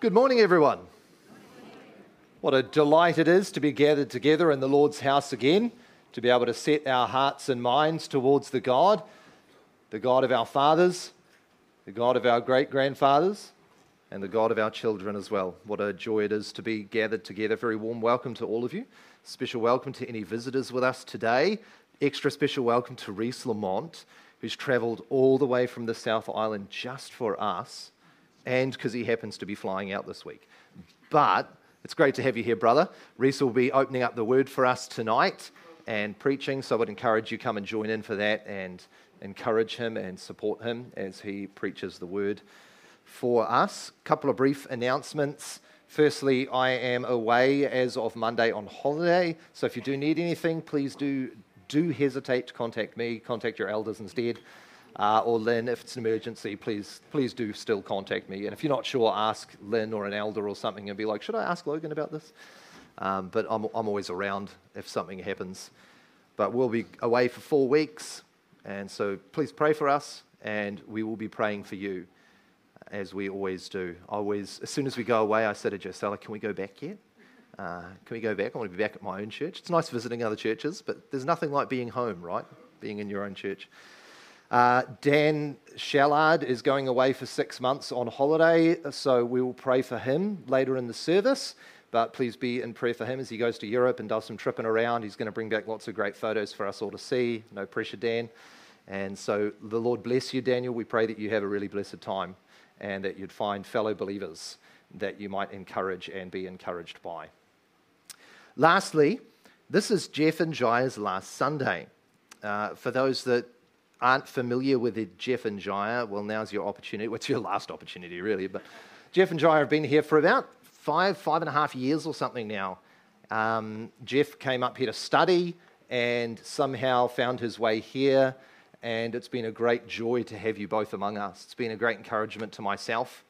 Good morning, everyone. What a delight it is to be gathered together in the Lord's house again, to be able to set our hearts and minds towards the God, the God of our fathers, the God of our great grandfathers, and the God of our children as well. What a joy it is to be gathered together. Very warm welcome to all of you. Special welcome to any visitors with us today. Extra special welcome to Reese Lamont, who's travelled all the way from the South Island just for us and because he happens to be flying out this week. But it's great to have you here, brother. Reese will be opening up the word for us tonight and preaching, so I would encourage you come and join in for that and encourage him and support him as he preaches the word for us. A couple of brief announcements. Firstly, I am away as of Monday on holiday, so if you do need anything, please do do hesitate to contact me. Contact your elders instead uh, or Lynn, if it's an emergency, please, please do still contact me. And if you're not sure, ask Lynn or an elder or something and be like, should I ask Logan about this? Um, but I'm, I'm always around if something happens. But we'll be away for four weeks, and so please pray for us, and we will be praying for you, as we always do. Always, as soon as we go away, I said to Josella, "Can we go back yet? Uh, can we go back? I want to be back at my own church. It's nice visiting other churches, but there's nothing like being home, right? Being in your own church." Uh, Dan Shallard is going away for six months on holiday, so we will pray for him later in the service. But please be in prayer for him as he goes to Europe and does some tripping around. He's going to bring back lots of great photos for us all to see. No pressure, Dan. And so the Lord bless you, Daniel. We pray that you have a really blessed time and that you'd find fellow believers that you might encourage and be encouraged by. Lastly, this is Jeff and Jaya's last Sunday. Uh, for those that aren't familiar with the Jeff and Jaya, well, now's your opportunity. It's your last opportunity, really. But Jeff and Jaya have been here for about five, five and a half years or something now. Um, Jeff came up here to study and somehow found his way here. And it's been a great joy to have you both among us. It's been a great encouragement to myself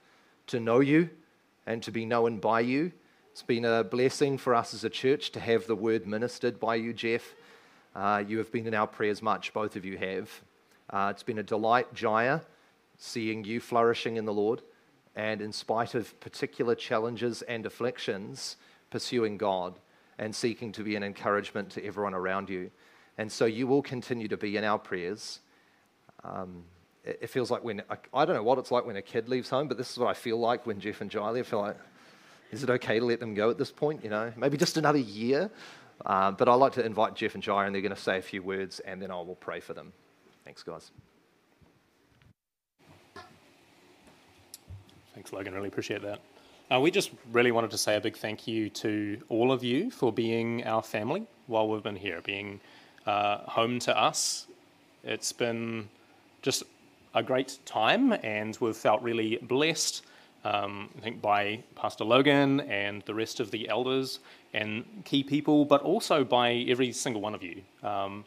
to know you and to be known by you. It's been a blessing for us as a church to have the word ministered by you, Jeff. Uh, you have been in our prayers much, both of you have. Uh, it's been a delight, Jaya, seeing you flourishing in the Lord, and in spite of particular challenges and afflictions, pursuing God and seeking to be an encouragement to everyone around you. And so you will continue to be in our prayers. Um, it, it, feels like when, I, don't know what it's like when a kid leaves home, but this is what I feel like when Jeff and Jiley, I feel like, is it okay to let them go at this point? You know, maybe just another year. Uh, but I'd like to invite Jeff and Jaya, and they're going to say a few words, and then I will pray for them. Thanks, guys. Thanks, Logan. Really appreciate that. Uh, we just really wanted to say a big thank you to all of you for being our family while we've been here, being uh, home to us. It's been just a great time, and we've felt really blessed. Um, I think by Pastor Logan and the rest of the elders and key people, but also by every single one of you. Um,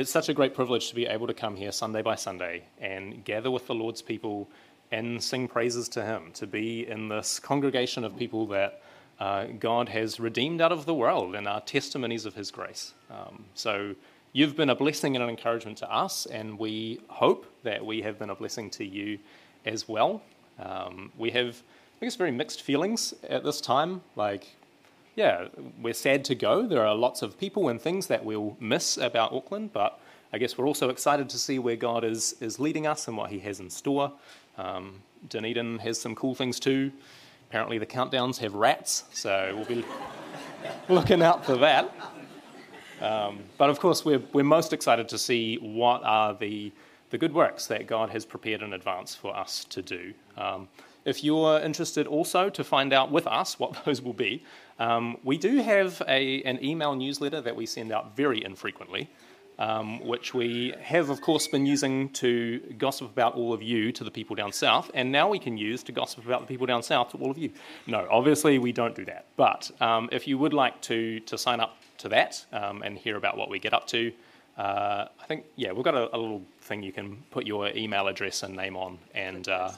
it's such a great privilege to be able to come here Sunday by Sunday and gather with the Lord's people and sing praises to Him, to be in this congregation of people that uh, God has redeemed out of the world and are testimonies of His grace. Um, so you've been a blessing and an encouragement to us, and we hope that we have been a blessing to you as well. Um, we have, I guess, very mixed feelings at this time. Like, yeah, we're sad to go. There are lots of people and things that we'll miss about Auckland, but I guess we're also excited to see where God is, is leading us and what He has in store. Um, Dunedin has some cool things too. Apparently, the countdowns have rats, so we'll be looking out for that. Um, but of course, we're, we're most excited to see what are the, the good works that God has prepared in advance for us to do. Um, if you're interested also to find out with us what those will be, um, we do have a, an email newsletter that we send out very infrequently, um, which we have, of course, been using to gossip about all of you to the people down south, and now we can use to gossip about the people down south to all of you. No, obviously we don't do that. But um, if you would like to, to sign up to that um, and hear about what we get up to, uh, I think, yeah, we've got a, a, little thing you can put your email address and name on, and uh,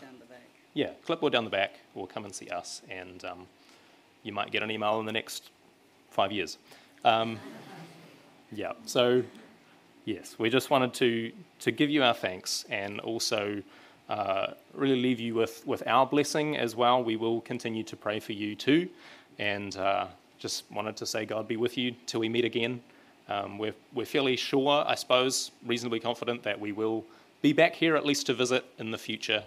yeah, clipboard down the back, or come and see us, and um, you might get an email in the next five years. Um, yeah, so yes, we just wanted to, to give you our thanks and also uh, really leave you with, with our blessing as well. We will continue to pray for you too. And uh, just wanted to say, God be with you till we meet again. Um, we're, we're fairly sure, I suppose, reasonably confident that we will be back here at least to visit in the future.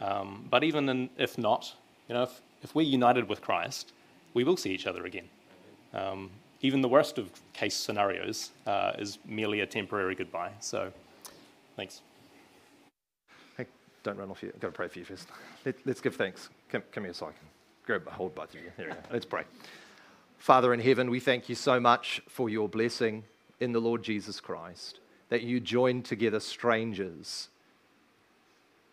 Um, but even in, if not, you know, if, if we're united with Christ, we will see each other again. Um, even the worst of case scenarios uh, is merely a temporary goodbye. So, thanks. Hey, don't run off yet. I've got to pray for you first. Let, us give thanks. Come, come here so I can grab a hold both of you. There we go. Let's pray. Father in heaven, we thank you so much for your blessing in the Lord Jesus Christ, that you join together strangers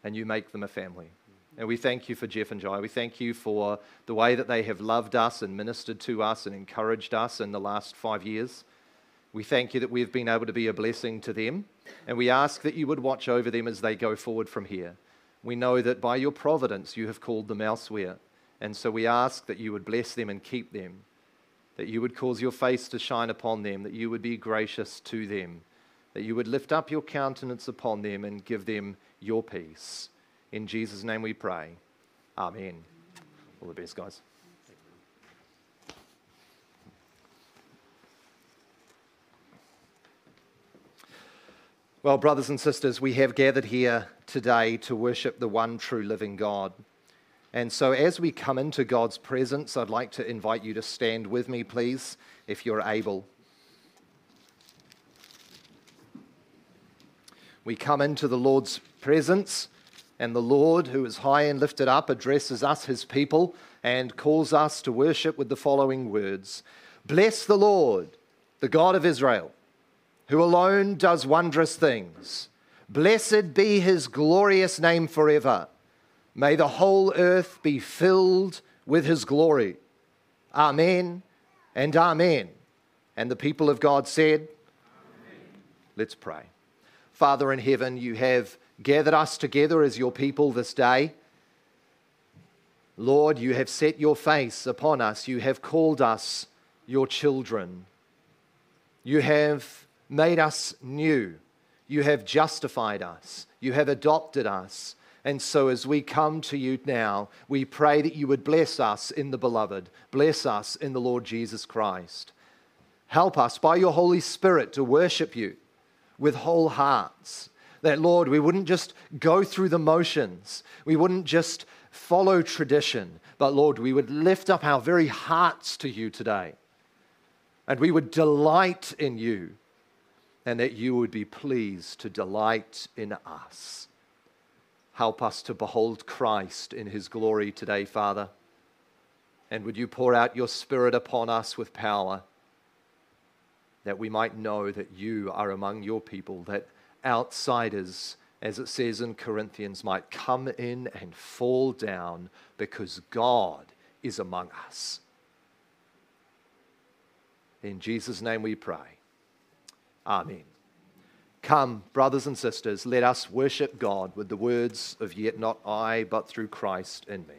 and you make them a family. And we thank you for Jeff and Jai. We thank you for the way that they have loved us and ministered to us and encouraged us in the last five years. We thank you that we've been able to be a blessing to them. And we ask that you would watch over them as they go forward from here. We know that by your providence you have called them elsewhere. And so we ask that you would bless them and keep them, that you would cause your face to shine upon them, that you would be gracious to them, that you would lift up your countenance upon them and give them your peace. In Jesus' name we pray. Amen. All the best, guys. Well, brothers and sisters, we have gathered here today to worship the one true living God. And so, as we come into God's presence, I'd like to invite you to stand with me, please, if you're able. We come into the Lord's presence and the Lord, who is high and lifted up, addresses us, his people, and calls us to worship with the following words Bless the Lord, the God of Israel, who alone does wondrous things. Blessed be his glorious name forever. May the whole earth be filled with his glory. Amen and amen. And the people of God said, amen. Let's pray. Father in heaven, you have gathered us together as your people this day. Lord, you have set your face upon us. You have called us your children. You have made us new. You have justified us. You have adopted us. And so, as we come to you now, we pray that you would bless us in the beloved, bless us in the Lord Jesus Christ. Help us by your Holy Spirit to worship you with whole hearts that, Lord, we wouldn't just go through the motions, we wouldn't just follow tradition, but, Lord, we would lift up our very hearts to you today. And we would delight in you, and that you would be pleased to delight in us. Help us to behold Christ in his glory today, Father. And would you pour out your Spirit upon us with power, that we might know that you are among your people, that outsiders, as it says in Corinthians, might come in and fall down because God is among us. In Jesus' name we pray. Amen. Come, brothers and sisters, let us worship God with the words of Yet not I, but through Christ in me.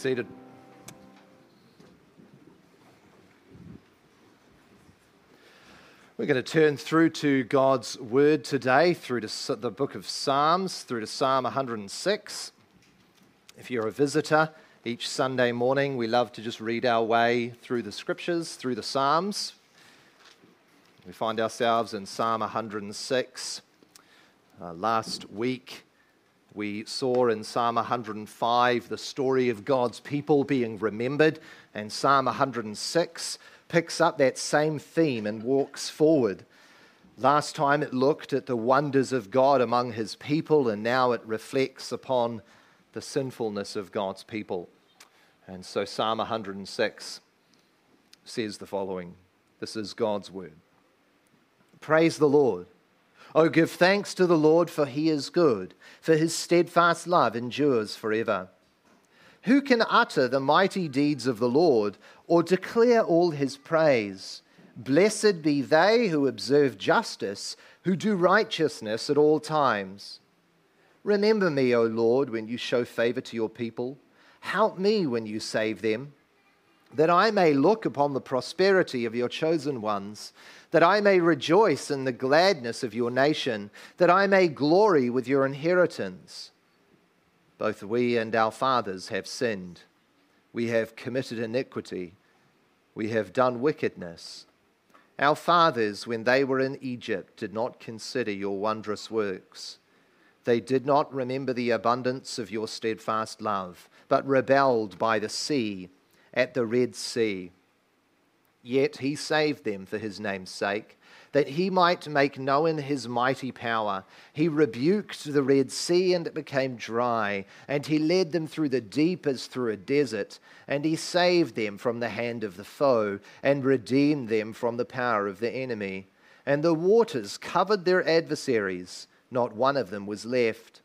Seated. We're going to turn through to God's Word today, through to the book of Psalms, through to Psalm 106. If you're a visitor, each Sunday morning we love to just read our way through the scriptures, through the Psalms. We find ourselves in Psalm 106. Uh, last week, we saw in Psalm 105 the story of God's people being remembered, and Psalm 106 picks up that same theme and walks forward. Last time it looked at the wonders of God among his people, and now it reflects upon the sinfulness of God's people. And so Psalm 106 says the following This is God's word. Praise the Lord. Oh, give thanks to the Lord, for he is good, for his steadfast love endures forever. Who can utter the mighty deeds of the Lord or declare all his praise? Blessed be they who observe justice, who do righteousness at all times. Remember me, O Lord, when you show favor to your people. Help me when you save them, that I may look upon the prosperity of your chosen ones that I may rejoice in the gladness of your nation, that I may glory with your inheritance. Both we and our fathers have sinned. We have committed iniquity. We have done wickedness. Our fathers, when they were in Egypt, did not consider your wondrous works. They did not remember the abundance of your steadfast love, but rebelled by the sea, at the Red Sea. Yet he saved them for his name's sake, that he might make known his mighty power. He rebuked the Red Sea, and it became dry, and he led them through the deep as through a desert, and he saved them from the hand of the foe, and redeemed them from the power of the enemy. And the waters covered their adversaries, not one of them was left.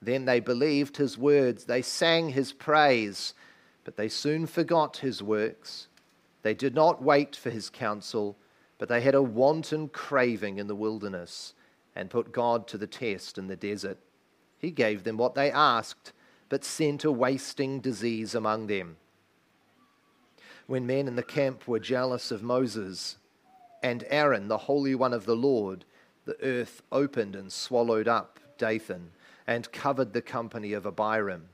Then they believed his words, they sang his praise, but they soon forgot his works. They did not wait for his counsel, but they had a wanton craving in the wilderness and put God to the test in the desert. He gave them what they asked, but sent a wasting disease among them. When men in the camp were jealous of Moses and Aaron, the Holy One of the Lord, the earth opened and swallowed up Dathan and covered the company of Abiram.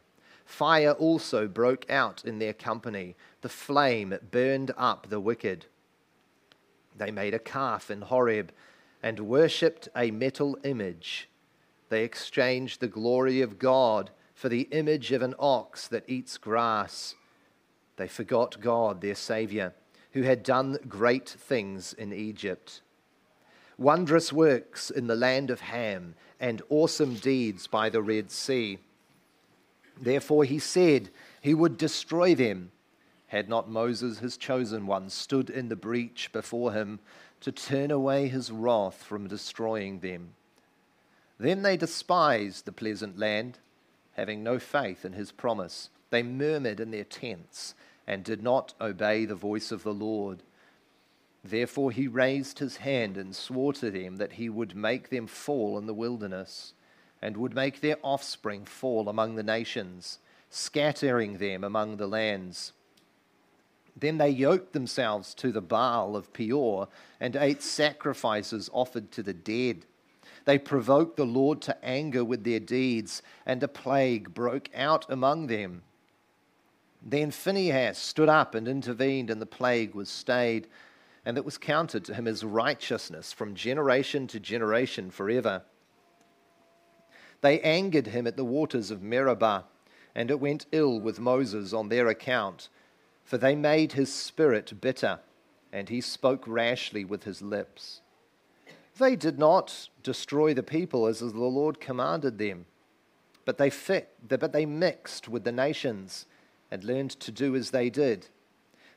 Fire also broke out in their company. The flame burned up the wicked. They made a calf in Horeb and worshipped a metal image. They exchanged the glory of God for the image of an ox that eats grass. They forgot God, their Saviour, who had done great things in Egypt. Wondrous works in the land of Ham and awesome deeds by the Red Sea. Therefore, he said he would destroy them, had not Moses, his chosen one, stood in the breach before him to turn away his wrath from destroying them. Then they despised the pleasant land. having no faith in his promise. They murmured in their tents and did not obey the voice of the Lord. Therefore he raised his hand and swore to them that he would make them fall in the wilderness, and would make their offspring fall among the nations, scattering them among the lands. Then they yoked themselves to the Baal of Peor and ate sacrifices offered to the dead. They provoked the Lord to anger with their deeds, and a plague broke out among them. Then Phinehas stood up and intervened, and the plague was stayed, and it was counted to him as righteousness from generation to generation forever. They angered him at the waters of Meribah, and it went ill with Moses on their account, for they made his spirit bitter, and he spoke rashly with his lips. They did not destroy the people as the Lord commanded them, but they, fit, but they mixed with the nations and learned to do as they did.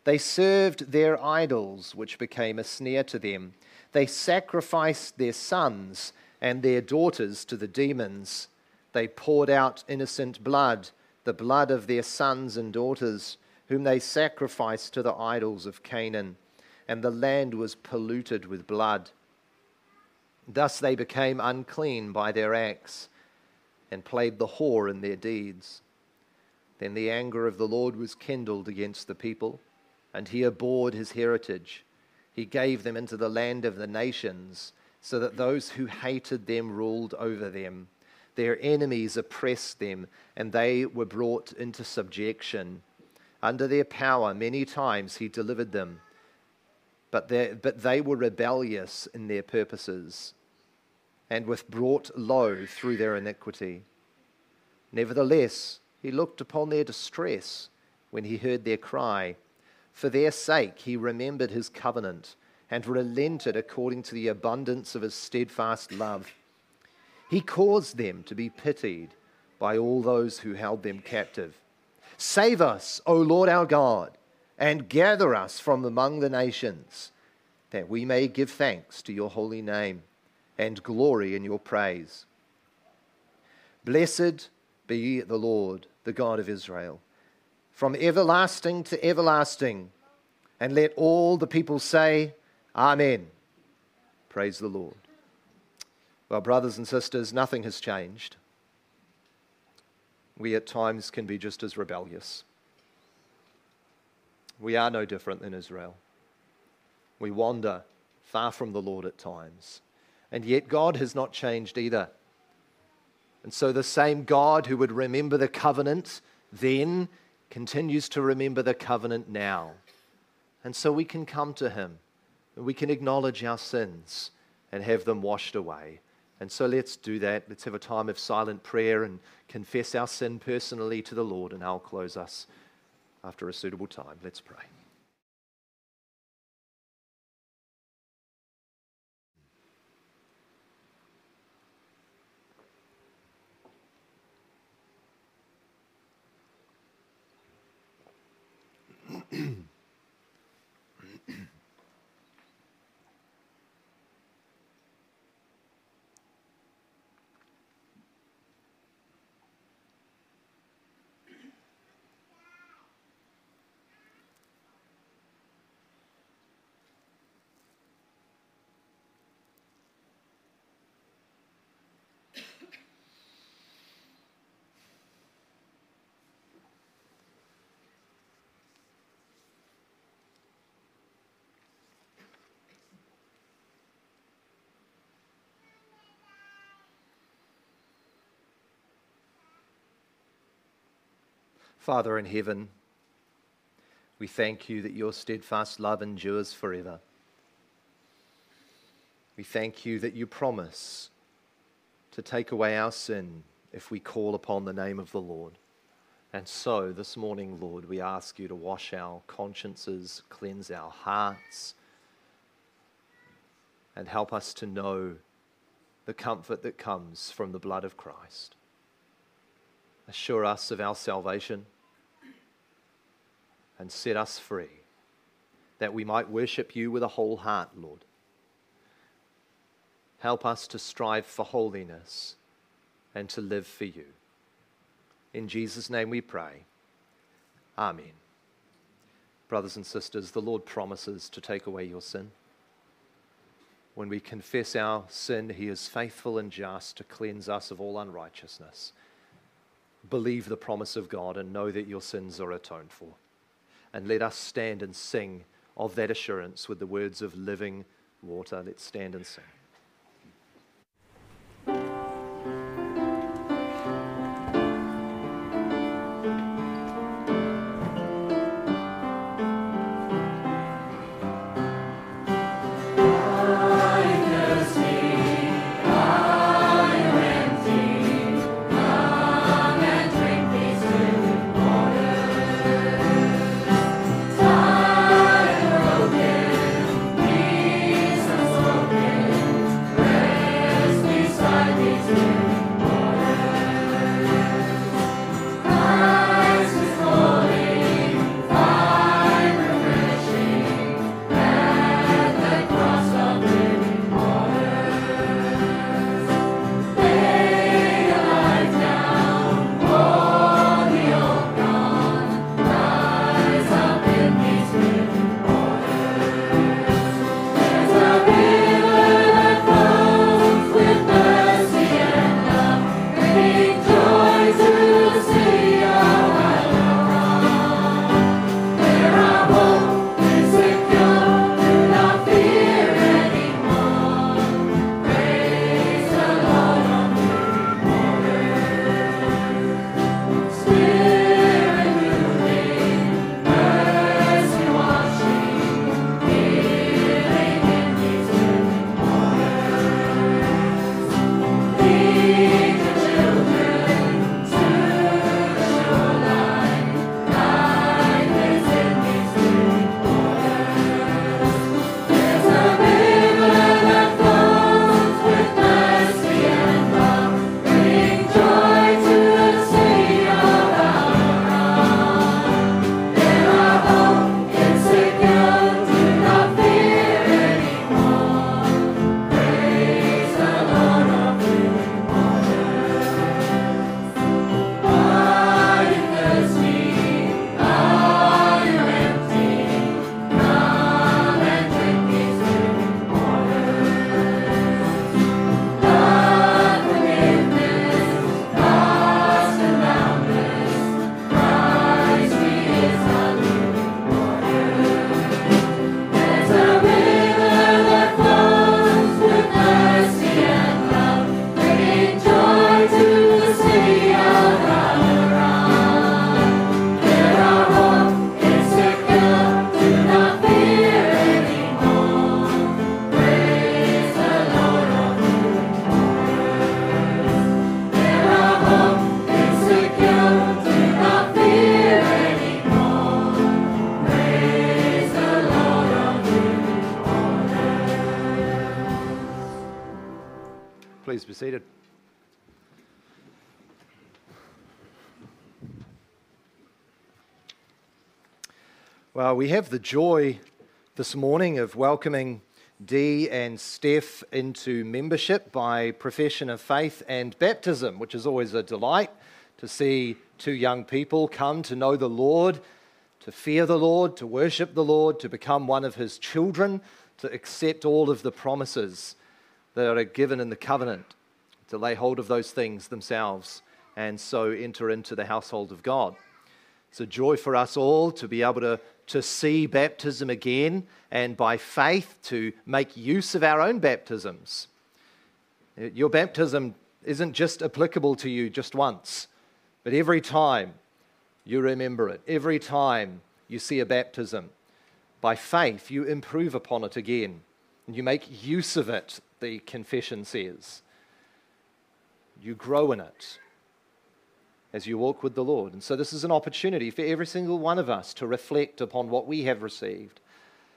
They served their idols, which became a snare to them. They sacrificed their sons and their daughters to the demons. They poured out innocent blood, the blood of their sons and daughters, whom they sacrificed to the idols of Canaan, and the land was polluted with blood. Thus they became unclean by their acts and played the whore in their deeds. Then the anger of the Lord was kindled against the people, and he abhorred his heritage. He gave them into the land of the nations, so that those who hated them ruled over them. Their enemies oppressed them, and they were brought into subjection. Under their power, many times he delivered them but, but they were rebellious in their purposes and were brought low through their iniquity. Nevertheless, he looked upon their distress when he heard their cry. For their sake, he remembered his covenant and relented according to the abundance of his steadfast love. He caused them to be pitied by all those who held them captive. Save us, O Lord our God and gather us from among the nations, that we may give thanks to your holy name and glory in your praise. Blessed be the Lord, the God of Israel, from everlasting to everlasting. And let all the people say, Amen. Praise the Lord. Well, brothers and sisters, nothing has changed. We at times can be just as rebellious. We are no different than Israel. We wander far from the Lord at times. And yet, God has not changed either. And so, the same God who would remember the covenant then continues to remember the covenant now. And so, we can come to Him we can acknowledge our sins and have them washed away. And so, let's do that. Let's have a time of silent prayer and confess our sin personally to the Lord, and I'll close us after a suitable time. Let's pray. Father in heaven, we thank you that your steadfast love endures forever. We thank you that you promise to take away our sin if we call upon the name of the Lord. And so this morning, Lord, we ask you to wash our consciences, cleanse our hearts, and help us to know the comfort that comes from the blood of Christ. Assure us of our salvation and set us free, that we might worship you with a whole heart, Lord. Help us to strive for holiness and to live for you. In Jesus' name we pray. Amen. Brothers and sisters, the Lord promises to take away your sin. When we confess our sin, He is faithful and just to cleanse us of all unrighteousness. Believe the promise of God and know that your sins are atoned for. And let us stand and sing of that assurance with the words of living water. Let's stand and sing. Well, we have the joy this morning of welcoming Dee and Steph into membership by profession of faith and baptism, which is always a delight to see two young people come to know the Lord, to fear the Lord, to worship the Lord, to become one of his children, to accept all of the promises that are given in the covenant to lay hold of those things themselves and so enter into the household of God. It's a joy for us all to be able to, to see baptism again and by faith to make use of our own baptisms. Your baptism isn't just applicable to you just once, but every time you remember it, every time you see a baptism, by faith you improve upon it again and you make use of it, the confession says you grow in it as you walk with the Lord. And so, this is an opportunity for every single one of us to reflect upon what we have received.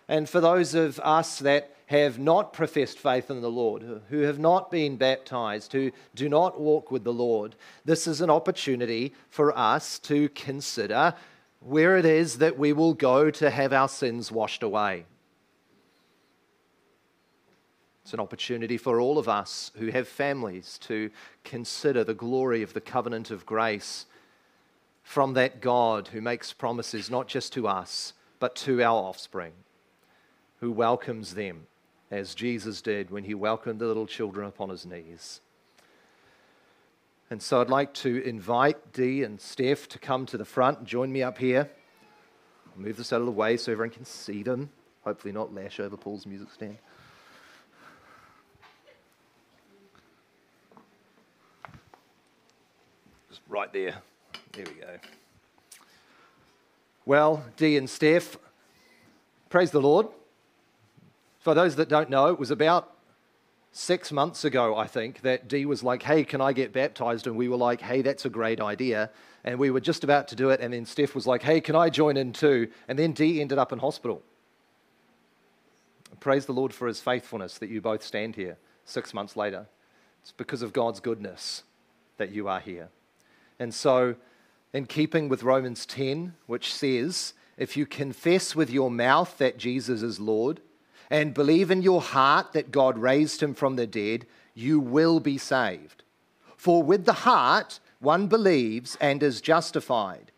And for those of us that have not professed faith in the Lord, who have not been baptized, who do not walk with the Lord, this is an opportunity for us to consider where it is that we will go to have our sins washed away. It's an opportunity for all of us who have families to consider the glory of the covenant of grace from that God who makes promises not just to us, but to our offspring, who welcomes them as Jesus did when he welcomed the little children upon his knees. And so I'd like to invite Dee and Steph to come to the front and join me up here. I'll move this out of the way so everyone can see them. Hopefully, not lash over Paul's music stand. Right there. There we go. Well, Dee and Steph, praise the Lord. For those that don't know, it was about six months ago, I think, that Dee was like, Hey, can I get baptized? And we were like, Hey, that's a great idea. And we were just about to do it. And then Steph was like, Hey, can I join in too? And then Dee ended up in hospital. Praise the Lord for his faithfulness that you both stand here six months later. It's because of God's goodness that you are here. And so, in keeping with Romans 10, which says, If you confess with your mouth that Jesus is Lord, and believe in your heart that God raised him from the dead, you will be saved. For with the heart one believes and is justified,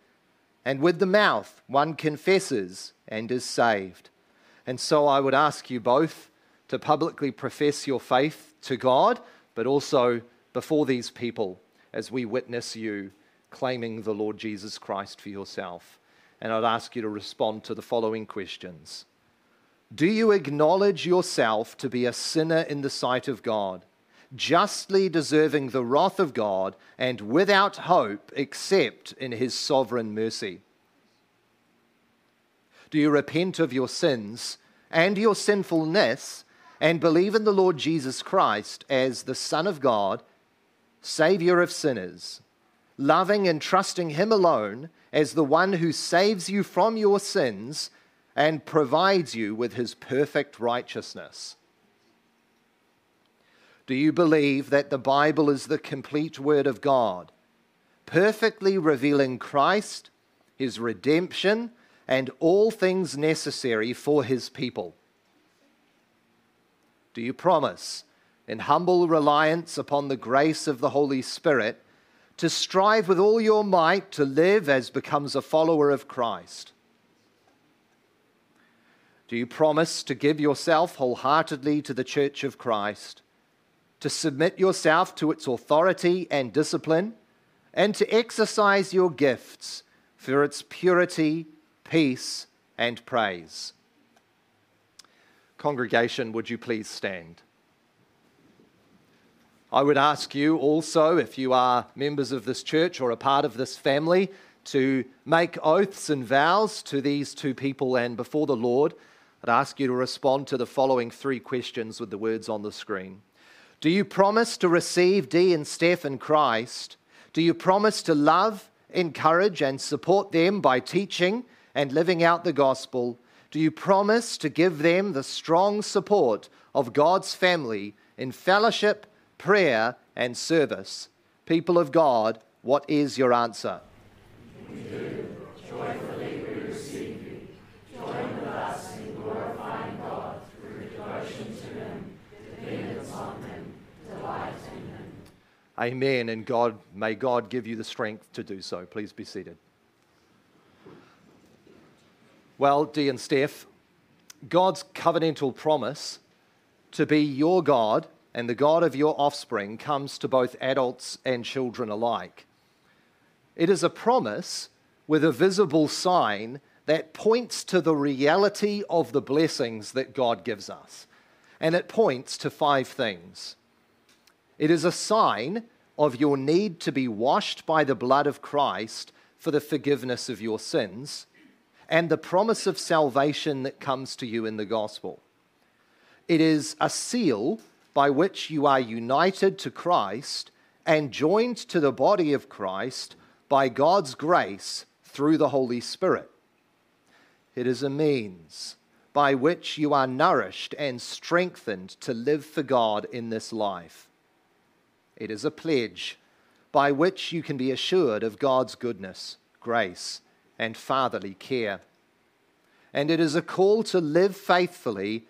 and with the mouth one confesses and is saved. And so I would ask you both to publicly profess your faith to God, but also before these people as we witness you claiming the Lord Jesus Christ for yourself. And I'd ask you to respond to the following questions. Do you acknowledge yourself to be a sinner in the sight of God, justly deserving the wrath of God, and without hope except in his sovereign mercy? Do you repent of your sins and your sinfulness and believe in the Lord Jesus Christ as the Son of God, Savior of sinners, loving and trusting him alone as the one who saves you from your sins? and provides you with his perfect righteousness. Do you believe that the Bible is the complete Word of God, perfectly revealing Christ, his redemption, and all things necessary for his people? Do you promise, in humble reliance upon the grace of the Holy Spirit, to strive with all your might to live as becomes a follower of Christ? Do you promise to give yourself wholeheartedly to the Church of Christ, to submit yourself to its authority and discipline, and to exercise your gifts for its purity, peace, and praise? Congregation, would you please stand? I would ask you also, if you are members of this church or a part of this family, to make oaths and vows to these two people and before the Lord I'd ask you to respond to the following three questions with the words on the screen. Do you promise to receive Dee and Steph in Christ? Do you promise to love, encourage, and support them by teaching and living out the gospel? Do you promise to give them the strong support of God's family in fellowship, prayer, and service? People of God, what is your answer? Amen. And God, may God give you the strength to do so. Please be seated. Well, Dee and Steph, God's covenantal promise to be your God and the God of your offspring comes to both adults and children alike. It is a promise with a visible sign that points to the reality of the blessings that God gives us. And it points to five things. It is a sign of your need to be washed by the blood of Christ for the forgiveness of your sins and the promise of salvation that comes to you in the gospel. It is a seal by which you are united to Christ and joined to the body of Christ by God's grace through the Holy Spirit. It is a means by which you are nourished and strengthened to live for God in this life. It is a pledge by which you can be assured of God's goodness, grace, and fatherly care. And it is a call to live faithfully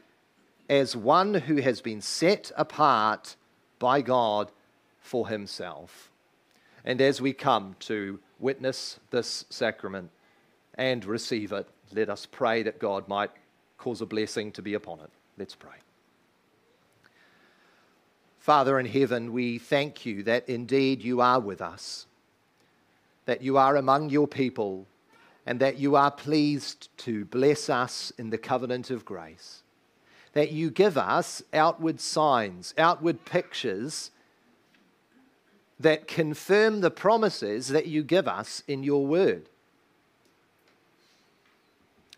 as one who has been set apart by God for himself. And as we come to witness this sacrament and receive it, let us pray that God might cause a blessing to be upon it. Let's pray. Father in heaven, we thank you that indeed you are with us, that you are among your people, and that you are pleased to bless us in the covenant of grace. That you give us outward signs, outward pictures that confirm the promises that you give us in your word.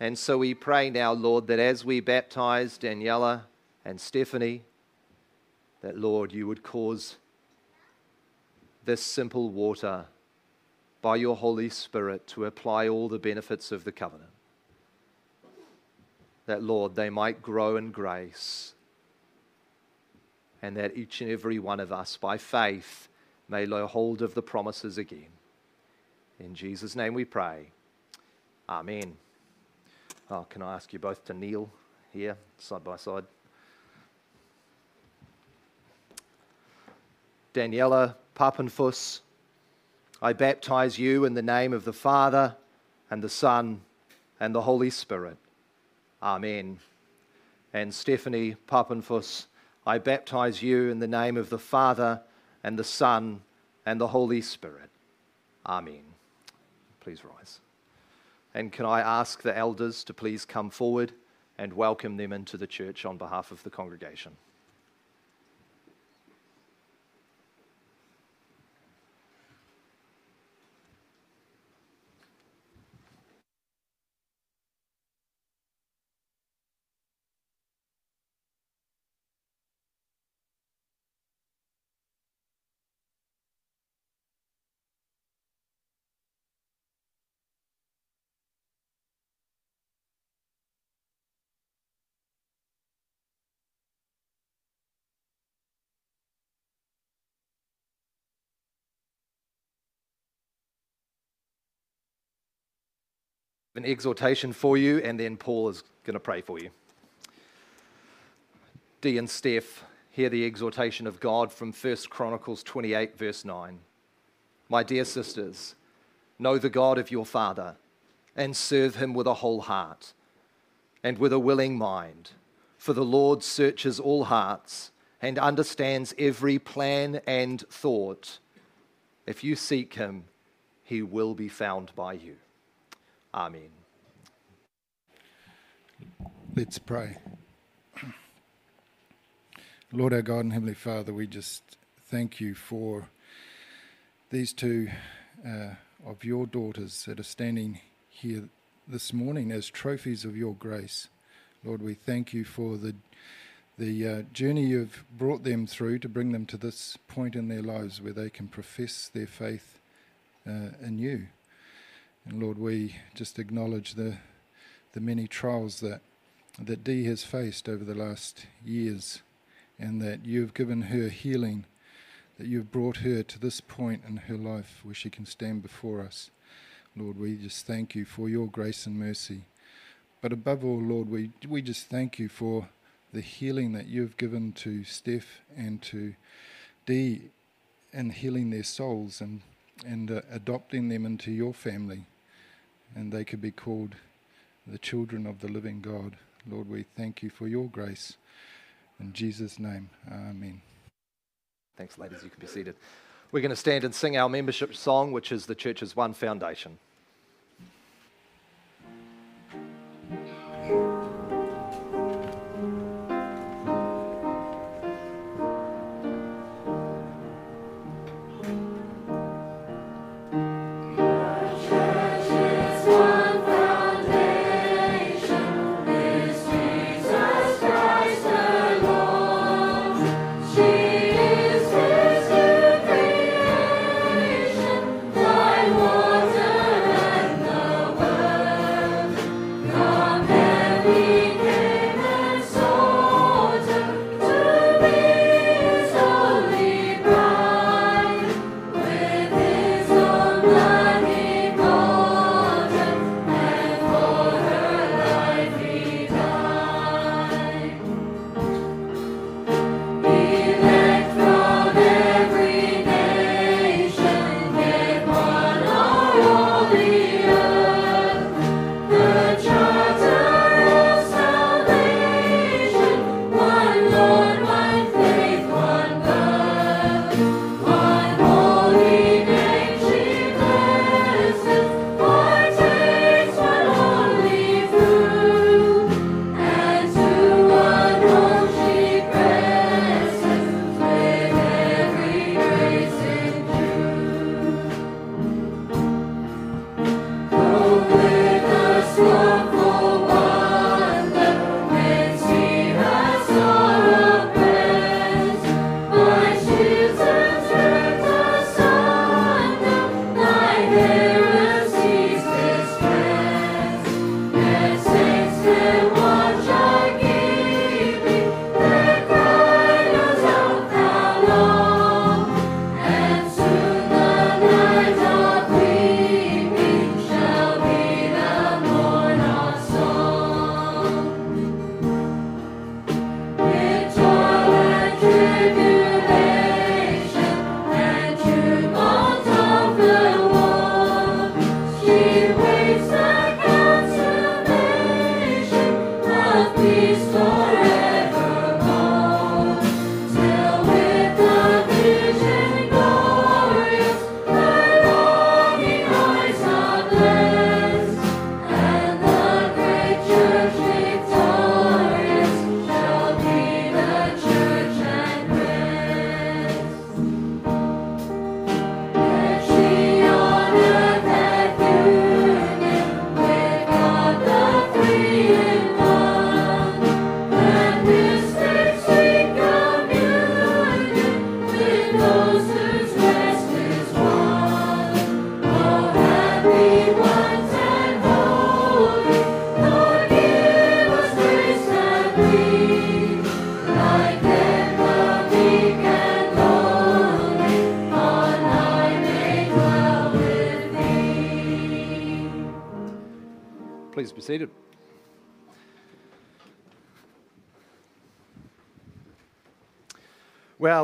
And so we pray now, Lord, that as we baptize Daniela and Stephanie, that, Lord, you would cause this simple water by your Holy Spirit to apply all the benefits of the covenant. That, Lord, they might grow in grace, and that each and every one of us, by faith, may lay hold of the promises again. In Jesus' name we pray. Amen. Oh, can I ask you both to kneel here, side by side? Daniela Papenfuss, I baptize you in the name of the Father and the Son and the Holy Spirit. Amen. And Stephanie Papenfuss, I baptize you in the name of the Father and the Son and the Holy Spirit. Amen. Please rise. And can I ask the elders to please come forward and welcome them into the church on behalf of the congregation? An exhortation for you, and then Paul is going to pray for you. Dee and Steph, hear the exhortation of God from 1 Chronicles 28, verse 9. My dear sisters, know the God of your Father and serve him with a whole heart and with a willing mind. For the Lord searches all hearts and understands every plan and thought. If you seek him, he will be found by you. Amen. Let's pray. Lord our God and Heavenly Father, we just thank you for these two uh, of your daughters that are standing here this morning as trophies of your grace. Lord, we thank you for the the uh, journey you've brought them through to bring them to this point in their lives where they can profess their faith uh, in you. And Lord, we just acknowledge the the many trials that that Dee has faced over the last years, and that you've given her healing, that you've brought her to this point in her life where she can stand before us. Lord, we just thank you for your grace and mercy. But above all, Lord, we we just thank you for the healing that you've given to Steph and to Dee in healing their souls and and uh, adopting them into your family and they could be called the children of the living God. Lord, we thank you for your grace. In Jesus' name, amen. Thanks, ladies. You can be seated. We're going to stand and sing our membership song, which is the church's one foundation.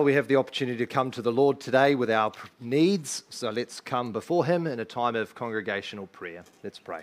We have the opportunity to come to the Lord today with our needs, so let's come before Him in a time of congregational prayer. Let's pray.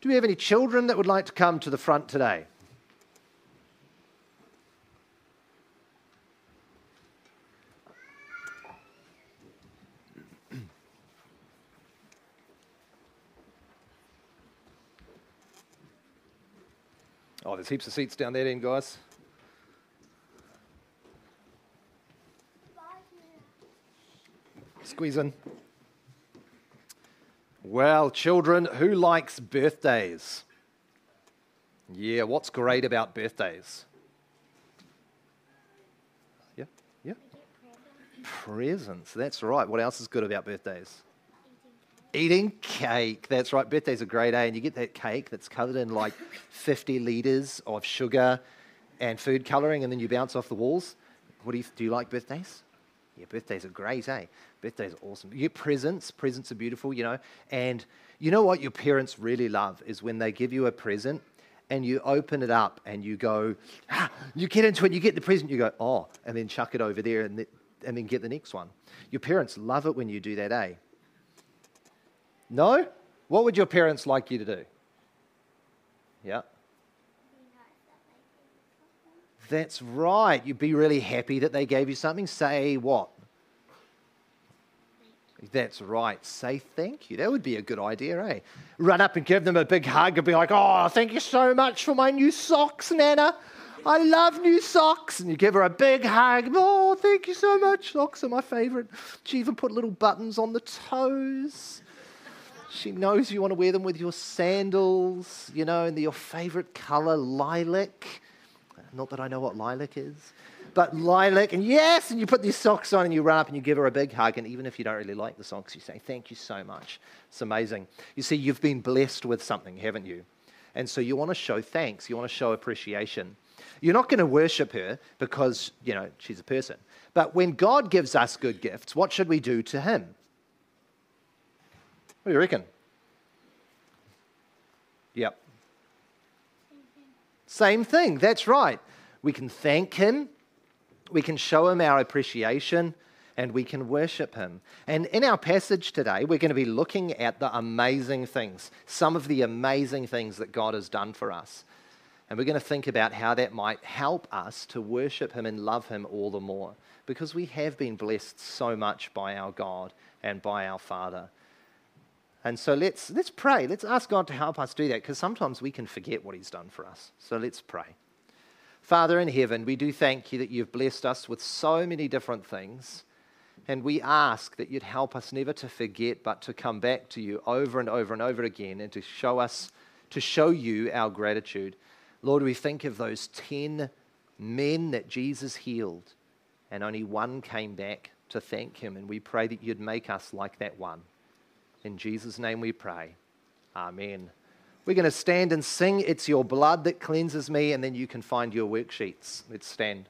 Do we have any children that would like to come to the front today? Oh, there's heaps of seats down there, then, guys. Squeeze in. Well, children, who likes birthdays? Yeah, what's great about birthdays? Yeah, yeah. Presents, that's right. What else is good about birthdays? Eating cake. That's right. Birthdays are great, eh? And you get that cake that's covered in like 50 litres of sugar and food colouring, and then you bounce off the walls. What do you, do you like birthdays? Yeah, birthdays are great, eh? Birthdays are awesome. Your presents. Presents are beautiful, you know. And you know what your parents really love is when they give you a present and you open it up and you go, ah, you get into it, you get the present, you go, oh, and then chuck it over there and, th- and then get the next one. Your parents love it when you do that, eh? No? What would your parents like you to do? Yeah. That's right. You'd be really happy that they gave you something. Say what? That's right. Say thank you. That would be a good idea, eh? Run up and give them a big hug and be like, oh, thank you so much for my new socks, Nana. I love new socks. And you give her a big hug. Oh, thank you so much. Socks are my favorite. She even put little buttons on the toes. She knows you want to wear them with your sandals, you know, in your favorite color, lilac. Not that I know what lilac is, but lilac. And yes, and you put these socks on and you run up and you give her a big hug. And even if you don't really like the socks, you say, Thank you so much. It's amazing. You see, you've been blessed with something, haven't you? And so you want to show thanks, you want to show appreciation. You're not going to worship her because, you know, she's a person. But when God gives us good gifts, what should we do to him? What do you reckon? Yep. Same thing, that's right. We can thank Him, we can show Him our appreciation, and we can worship Him. And in our passage today, we're going to be looking at the amazing things, some of the amazing things that God has done for us. And we're going to think about how that might help us to worship Him and love Him all the more. Because we have been blessed so much by our God and by our Father. And so let's, let's pray. Let's ask God to help us do that because sometimes we can forget what He's done for us. So let's pray. Father in heaven, we do thank you that you've blessed us with so many different things. And we ask that you'd help us never to forget, but to come back to you over and over and over again and to show us, to show you our gratitude. Lord, we think of those 10 men that Jesus healed, and only one came back to thank him. And we pray that you'd make us like that one. In Jesus' name we pray. Amen. We're going to stand and sing, It's Your Blood That Cleanses Me, and then you can find your worksheets. Let's stand.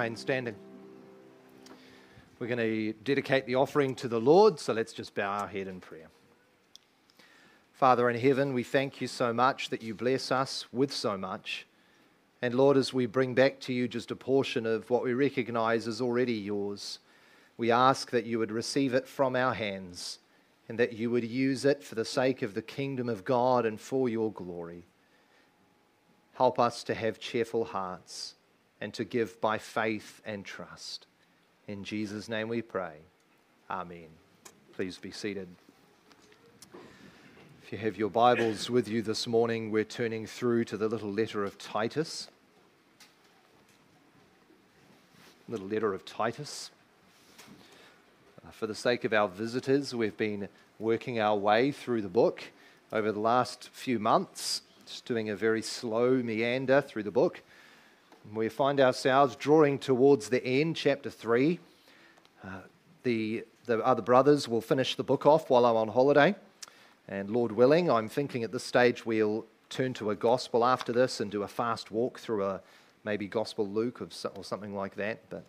Remain standing. We're going to dedicate the offering to the Lord, so let's just bow our head in prayer. Father in heaven, we thank you so much that you bless us with so much. And Lord, as we bring back to you just a portion of what we recognize as already yours, we ask that you would receive it from our hands and that you would use it for the sake of the kingdom of God and for your glory. Help us to have cheerful hearts and to give by faith and trust. In Jesus' name we pray. Amen. Please be seated. If you have your Bibles with you this morning, we're turning through to the little letter of Titus. Little letter of Titus. Uh, for the sake of our visitors, we've been working our way through the book over the last few months, just doing a very slow meander through the book. We find ourselves drawing towards the end, chapter 3. Uh, the, the other brothers will finish the book off while I'm on holiday. And Lord willing, I'm thinking at this stage we'll turn to a gospel after this and do a fast walk through a maybe Gospel Luke or something like that. But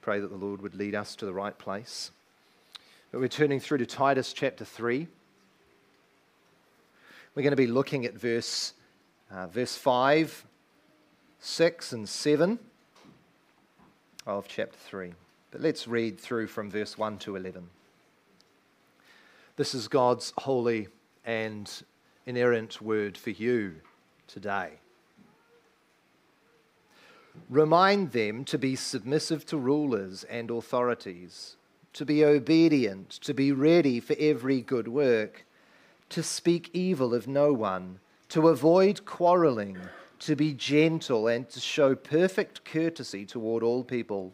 pray that the Lord would lead us to the right place. But we're turning through to Titus chapter 3. We're going to be looking at verse, uh, verse 5 6 and 7 of chapter 3. But let's read through from verse 1 to 11. This is God's holy and inerrant word for you today. Remind them to be submissive to rulers and authorities, to be obedient, to be ready for every good work, to speak evil of no one, to avoid quarreling, to be gentle, and to show perfect courtesy toward all people.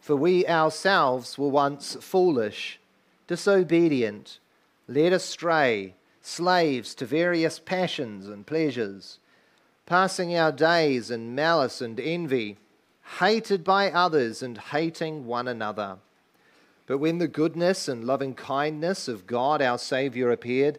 For we ourselves were once foolish, disobedient, led astray, slaves to various passions and pleasures, passing our days in malice and envy, hated by others and hating one another. But when the goodness and loving kindness of God our Saviour appeared,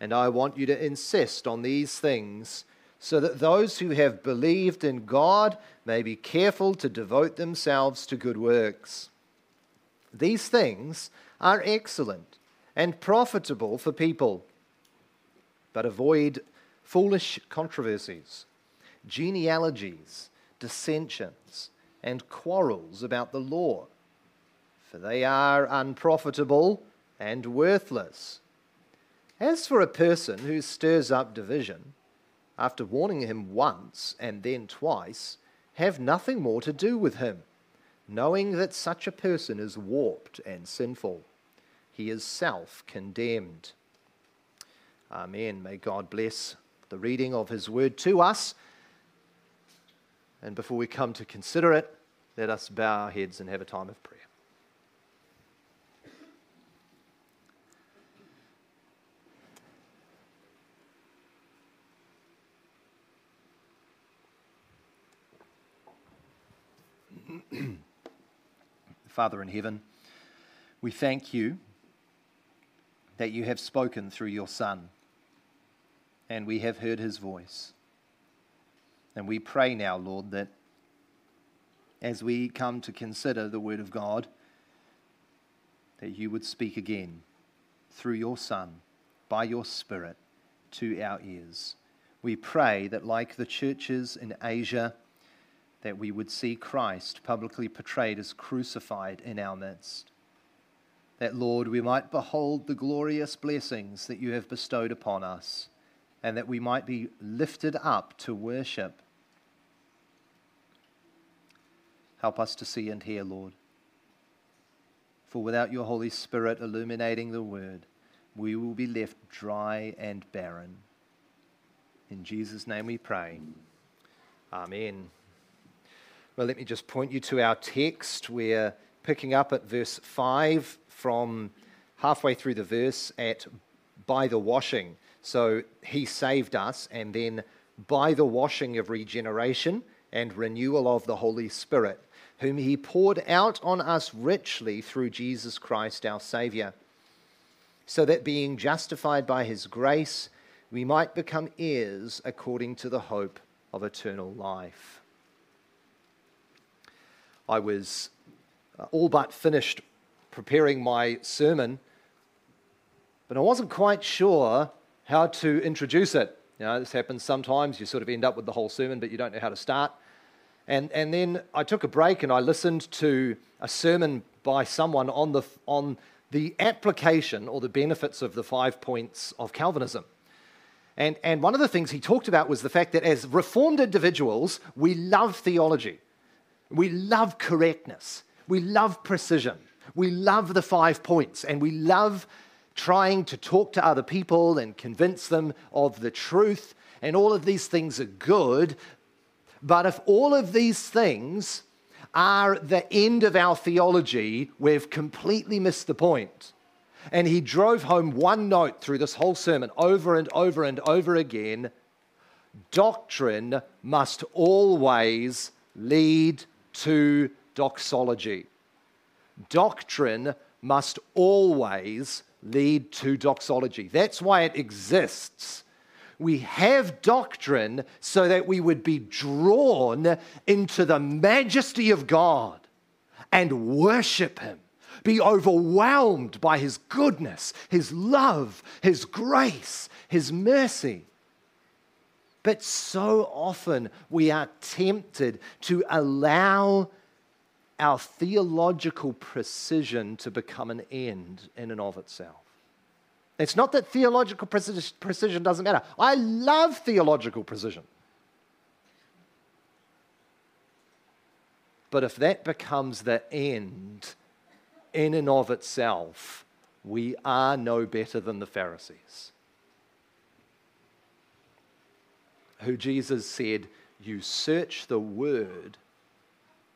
and I want you to insist on these things so that those who have believed in God may be careful to devote themselves to good works. These things are excellent and profitable for people, but avoid foolish controversies, genealogies, dissensions, and quarrels about the law for they are unprofitable and worthless. As for a person who stirs up division, after warning him once and then twice, have nothing more to do with him, knowing that such a person is warped and sinful. He is self condemned. Amen. May God bless the reading of his word to us. And before we come to consider it, let us bow our heads and have a time of prayer. Father in heaven, we thank you that you have spoken through your Son, and we have heard his voice. And we pray now, Lord, that as we come to consider the Word of God, that you would speak again through your Son, by your Spirit, to our ears. We pray that, like the churches in Asia, that we would see Christ publicly portrayed as crucified in our midst. That, Lord, we might behold the glorious blessings that you have bestowed upon us, and that we might be lifted up to worship. Help us to see and hear, Lord. For without your Holy Spirit illuminating the word, we will be left dry and barren. In Jesus' name we pray. Amen. Well, let me just point you to our text. We're picking up at verse 5 from halfway through the verse at by the washing. So he saved us, and then by the washing of regeneration and renewal of the Holy Spirit, whom he poured out on us richly through Jesus Christ our Saviour, so that being justified by his grace, we might become heirs according to the hope of eternal life. I was uh, all but finished preparing my sermon, but I wasn't quite sure how to introduce it. You know, this happens sometimes. You sort of end up with the whole sermon, but you don't know how to start. And, and then I took a break and I listened to a sermon by someone on the, on the application or the benefits of the five points of Calvinism. And, and one of the things he talked about was the fact that as reformed individuals, we love theology. We love correctness. We love precision. We love the five points. And we love trying to talk to other people and convince them of the truth. And all of these things are good. But if all of these things are the end of our theology, we've completely missed the point. And he drove home one note through this whole sermon over and over and over again doctrine must always lead to doxology. Doctrine must always lead to doxology. That's why it exists. We have doctrine so that we would be drawn into the majesty of God and worship Him, be overwhelmed by His goodness, His love, His grace, His mercy. But so often we are tempted to allow our theological precision to become an end in and of itself. It's not that theological precision doesn't matter. I love theological precision. But if that becomes the end in and of itself, we are no better than the Pharisees. Who Jesus said, You search the word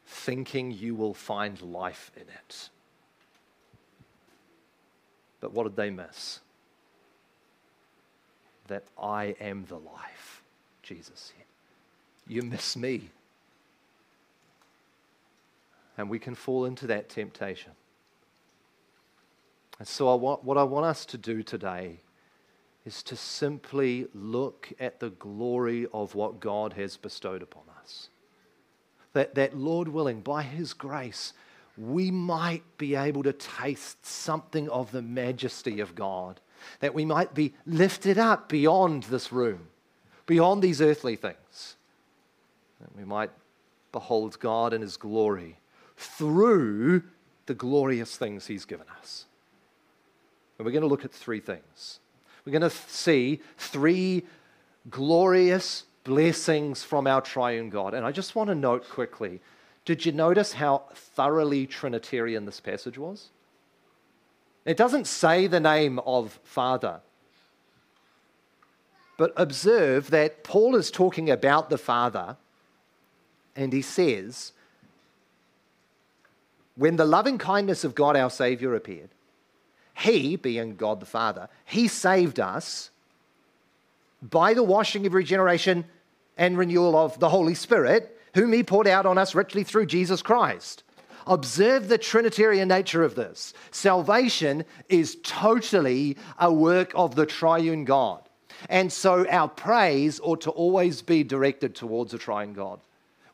thinking you will find life in it. But what did they miss? That I am the life, Jesus said. You miss me. And we can fall into that temptation. And so, I want, what I want us to do today is to simply look at the glory of what God has bestowed upon us. That, that, Lord willing, by His grace, we might be able to taste something of the majesty of God. That we might be lifted up beyond this room, beyond these earthly things. That we might behold God in His glory through the glorious things He's given us. And we're going to look at three things. We're going to see three glorious blessings from our triune God. And I just want to note quickly did you notice how thoroughly Trinitarian this passage was? It doesn't say the name of Father. But observe that Paul is talking about the Father, and he says, When the loving kindness of God our Savior appeared, he, being God the Father, He saved us by the washing of regeneration and renewal of the Holy Spirit, whom He poured out on us richly through Jesus Christ. Observe the Trinitarian nature of this. Salvation is totally a work of the triune God. And so our praise ought to always be directed towards a triune God.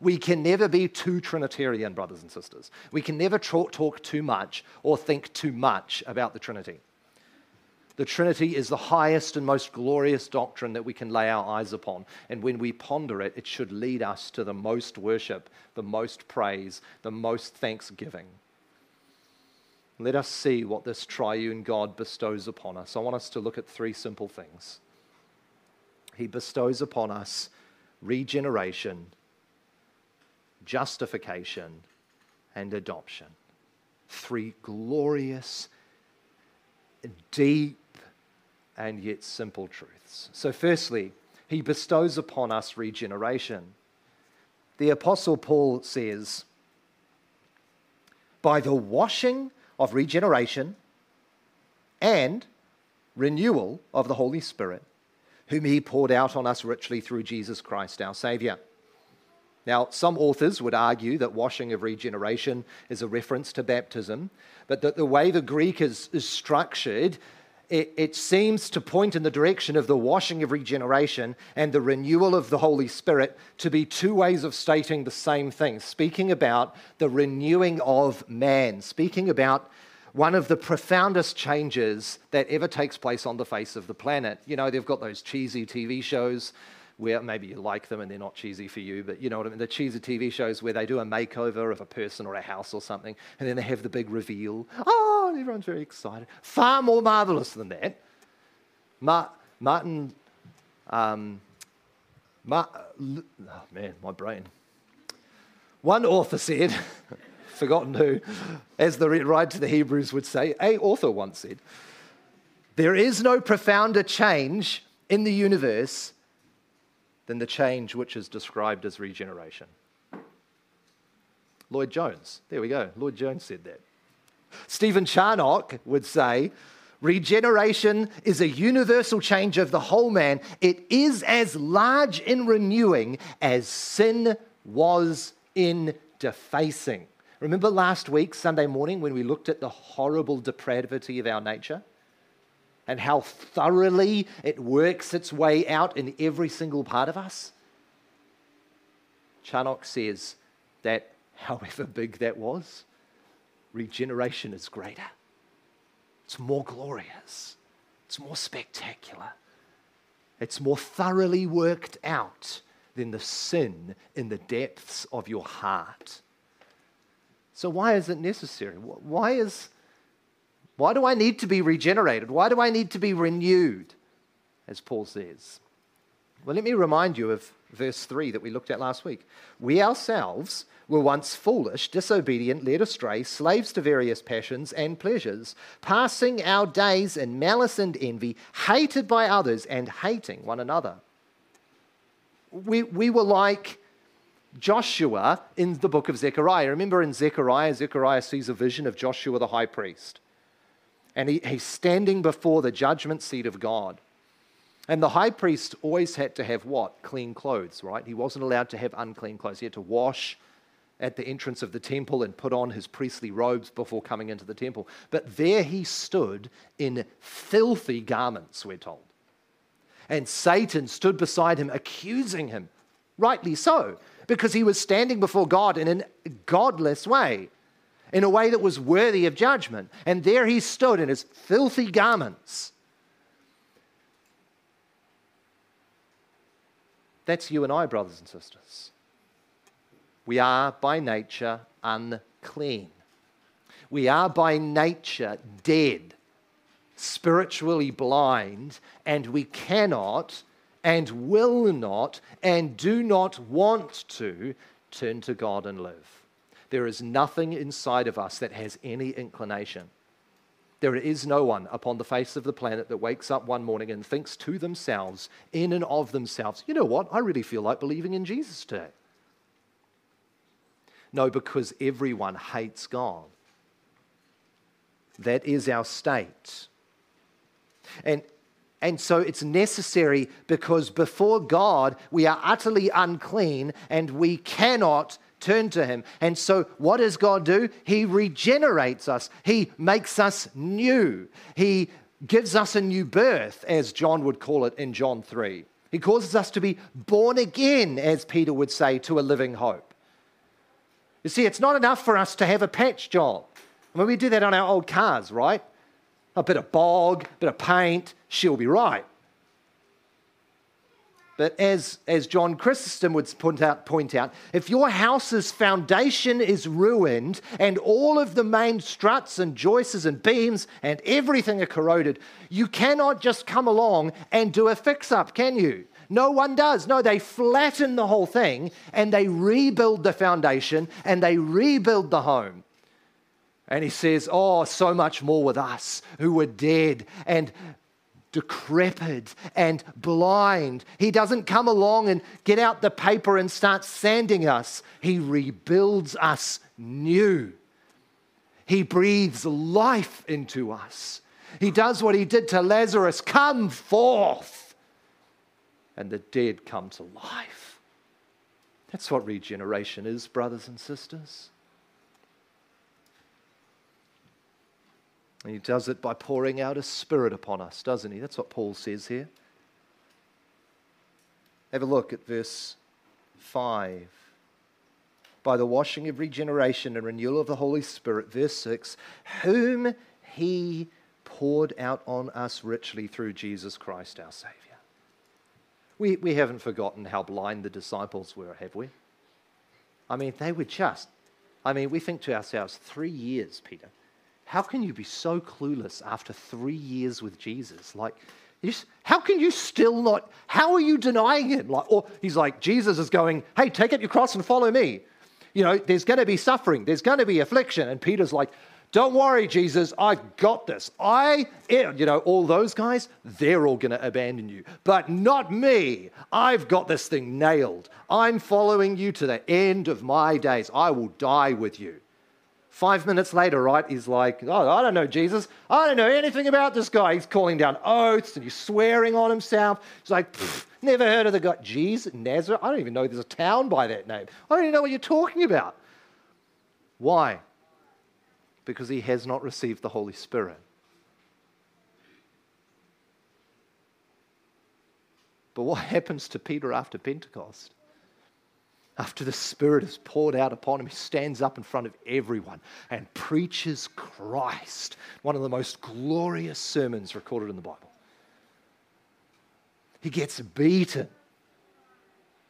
We can never be too Trinitarian, brothers and sisters. We can never talk, talk too much or think too much about the Trinity. The Trinity is the highest and most glorious doctrine that we can lay our eyes upon. And when we ponder it, it should lead us to the most worship, the most praise, the most thanksgiving. Let us see what this triune God bestows upon us. I want us to look at three simple things. He bestows upon us regeneration justification, and adoption. Three glorious, deep, and yet simple truths. So, firstly, he bestows upon us regeneration. The Apostle Paul says, by the washing of regeneration and renewal of the Holy Spirit, whom he poured out on us richly through Jesus Christ our Savior. Now, some authors would argue that washing of regeneration is a reference to baptism, but that the way the Greek is, is structured, it, it, seems to point in the direction of the washing of regeneration and the renewal of the Holy Spirit to be two ways of stating the same thing, speaking about the renewing of man, speaking about one of the profoundest changes that ever takes place on the face of the planet. You know, they've got those cheesy TV shows where maybe you like them and they're not cheesy for you, but you know what I mean? The cheesy TV shows where they do a makeover of a person or a house or something, and then they have the big reveal. Oh, and everyone's very excited. Far more marvelous than that. Ma- Martin, um, Ma- oh man, my brain. One author said, forgotten who, as the writer to the Hebrews would say, a author once said, there is no profounder change in the universe than the change which is described as regeneration. Lloyd Jones, there we go. Lloyd Jones said that. Stephen Charnock would say, Regeneration is a universal change of the whole man. It is as large in renewing as sin was in defacing. Remember last week, Sunday morning, when we looked at the horrible depravity of our nature? And how thoroughly it works its way out in every single part of us? Charnock says that however big that was, regeneration is greater. It's more glorious. It's more spectacular. It's more thoroughly worked out than the sin in the depths of your heart. So, why is it necessary? Why, is, why do I need to be regenerated? Why do I need to be renewed? As Paul says. Well, let me remind you of verse 3 that we looked at last week. We ourselves were once foolish, disobedient, led astray, slaves to various passions and pleasures, passing our days in malice and envy, hated by others and hating one another. We, we were like Joshua in the book of Zechariah. Remember in Zechariah, Zechariah sees a vision of Joshua the high priest. And he, he's standing before the judgment seat of God. And the high priest always had to have what? Clean clothes, right? He wasn't allowed to have unclean clothes. He had to wash at the entrance of the temple and put on his priestly robes before coming into the temple. But there he stood in filthy garments, we're told. And Satan stood beside him, accusing him, rightly so, because he was standing before God in a godless way, in a way that was worthy of judgment. And there he stood in his filthy garments That's you and I, brothers and sisters. We are by nature unclean. We are by nature dead, spiritually blind, and we cannot and will not and do not want to turn to God and live. There is nothing inside of us that has any inclination there is no one upon the face of the planet that wakes up one morning and thinks to themselves, in and of themselves, you know what? I really feel like believing in Jesus today. No, because everyone hates God. That is our state. And, and so it's necessary because before God, we are utterly unclean and we cannot turn to Him. And so, what does God do? He regenerates us, He makes us new. He gives us a new birth, as John would call it in John 3. He causes us to be born again, as Peter would say, to a living hope. You see, it's not enough for us to have a patch job. I mean, we do that on our old cars, right? A bit of bog, a bit of paint, she'll be right. But as, as John Chrysostom would point out, point out, if your house's foundation is ruined and all of the main struts and joists and beams and everything are corroded, you cannot just come along and do a fix up, can you? No one does. No, they flatten the whole thing and they rebuild the foundation and they rebuild the home. And he says, Oh, so much more with us who were dead and decrepit and blind. He doesn't come along and get out the paper and start sanding us. He rebuilds us new. He breathes life into us. He does what he did to Lazarus come forth. And the dead come to life. That's what regeneration is, brothers and sisters. And he does it by pouring out a spirit upon us, doesn't he? That's what Paul says here. Have a look at verse 5. By the washing of regeneration and renewal of the Holy Spirit, verse 6, whom he poured out on us richly through Jesus Christ our Savior. We, we haven't forgotten how blind the disciples were, have we? I mean, they were just, I mean, we think to ourselves, three years, Peter. How can you be so clueless after three years with Jesus? Like, how can you still not? How are you denying him? Like, or he's like, Jesus is going, hey, take up your cross and follow me. You know, there's going to be suffering, there's going to be affliction. And Peter's like, don't worry, Jesus, I've got this. I, eh, you know, all those guys, they're all going to abandon you. But not me. I've got this thing nailed. I'm following you to the end of my days. I will die with you. Five minutes later, right, he's like, Oh, I don't know, Jesus. I don't know anything about this guy. He's calling down oaths and he's swearing on himself. He's like, Never heard of the guy. Jesus, Nazareth? I don't even know there's a town by that name. I don't even know what you're talking about. Why? Because he has not received the Holy Spirit. But what happens to Peter after Pentecost? After the Spirit is poured out upon him, he stands up in front of everyone and preaches Christ, one of the most glorious sermons recorded in the Bible. He gets beaten,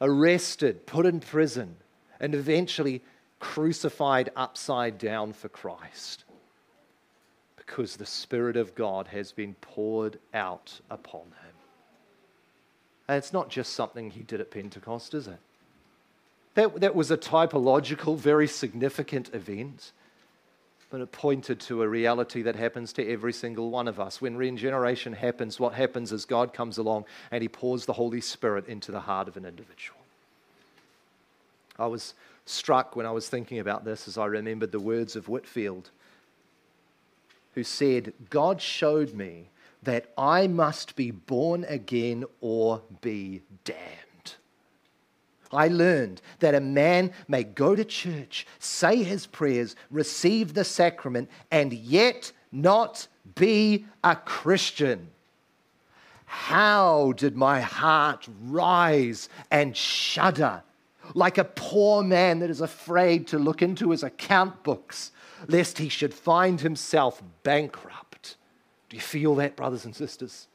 arrested, put in prison, and eventually crucified upside down for Christ because the Spirit of God has been poured out upon him. And it's not just something he did at Pentecost, is it? That, that was a typological, very significant event, but it pointed to a reality that happens to every single one of us. When regeneration happens, what happens is God comes along and he pours the Holy Spirit into the heart of an individual. I was struck when I was thinking about this as I remembered the words of Whitefield, who said, God showed me that I must be born again or be damned. I learned that a man may go to church, say his prayers, receive the sacrament, and yet not be a Christian. How did my heart rise and shudder like a poor man that is afraid to look into his account books lest he should find himself bankrupt? Do you feel that, brothers and sisters?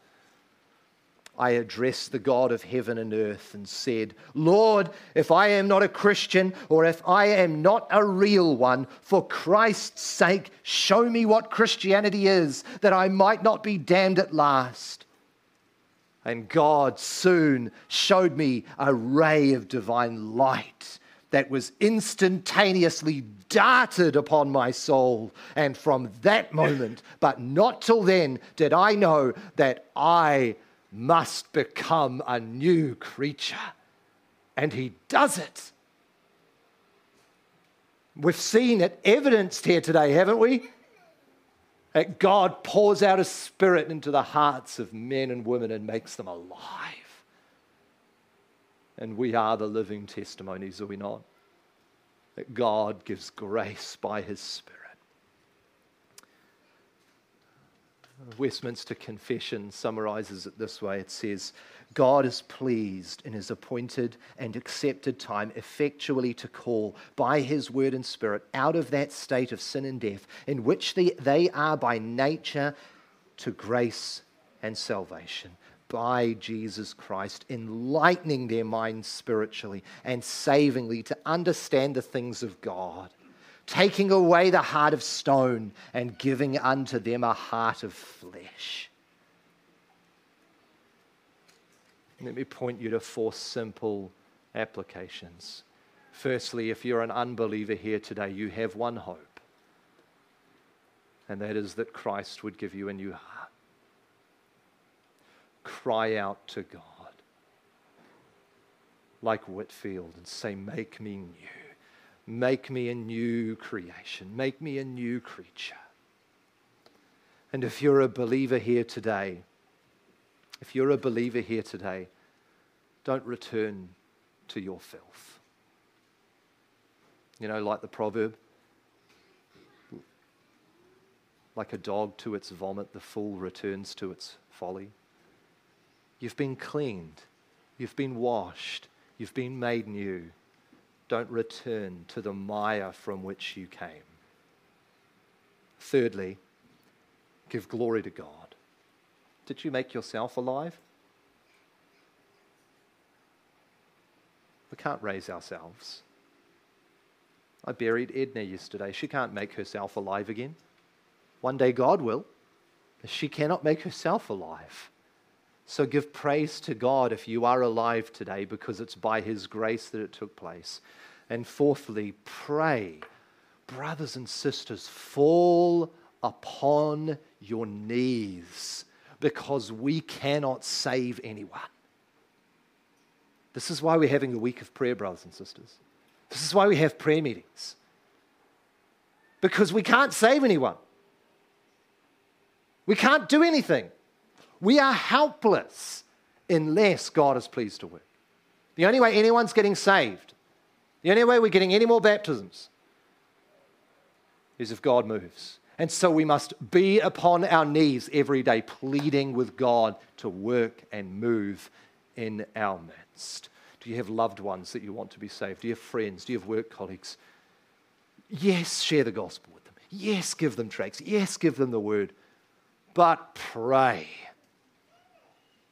I addressed the God of heaven and earth and said, Lord, if I am not a Christian or if I am not a real one, for Christ's sake, show me what Christianity is, that I might not be damned at last. And God soon showed me a ray of divine light that was instantaneously darted upon my soul. And from that moment, but not till then, did I know that I must become a new creature. And he does it. We've seen it evidenced here today, haven't we? That God pours out a spirit into the hearts of men and women and makes them alive. And we are the living testimonies, are we not? That God gives grace by his spirit. Westminster Confession summarizes it this way. It says, God is pleased in his appointed and accepted time effectually to call by his word and spirit out of that state of sin and death in which they, are by nature to grace and salvation by Jesus Christ, enlightening their minds spiritually and savingly to understand the things of God taking away the heart of stone and giving unto them a heart of flesh. Let me point you to four simple applications. Firstly, if you're an unbeliever here today, you have one hope, and that is that Christ would give you a new heart. Cry out to God like Whitefield and say, Make me new. Make me a new creation. Make me a new creature. And if you're a believer here today, if you're a believer here today, don't return to your filth. You know, like the proverb, like a dog to its vomit, the fool returns to its folly. You've been cleaned, you've been washed, you've been made new don't return to the mire from which you came. Thirdly, give glory to God. Did you make yourself alive? We can't raise ourselves. I buried Edna yesterday. She can't make herself alive again. One day God will, but she cannot make herself alive. So give praise to God if you are alive today because it's by His grace that it took place. And fourthly, pray. Brothers and sisters, fall upon your knees because we cannot save anyone. This is why we're having a week of prayer, brothers and sisters. This is why we have prayer meetings. Because we can't save anyone. We can't do anything. We are helpless unless God is pleased to work. The only way anyone's getting saved, the only way we're getting any more baptisms is if God moves. And so we must be upon our knees every day, pleading with God to work and move in our midst. Do you have loved ones that you want to be saved? Do you have friends? Do you have work colleagues? Yes, share the gospel with them. Yes, give them tracts. Yes, give them the word. But pray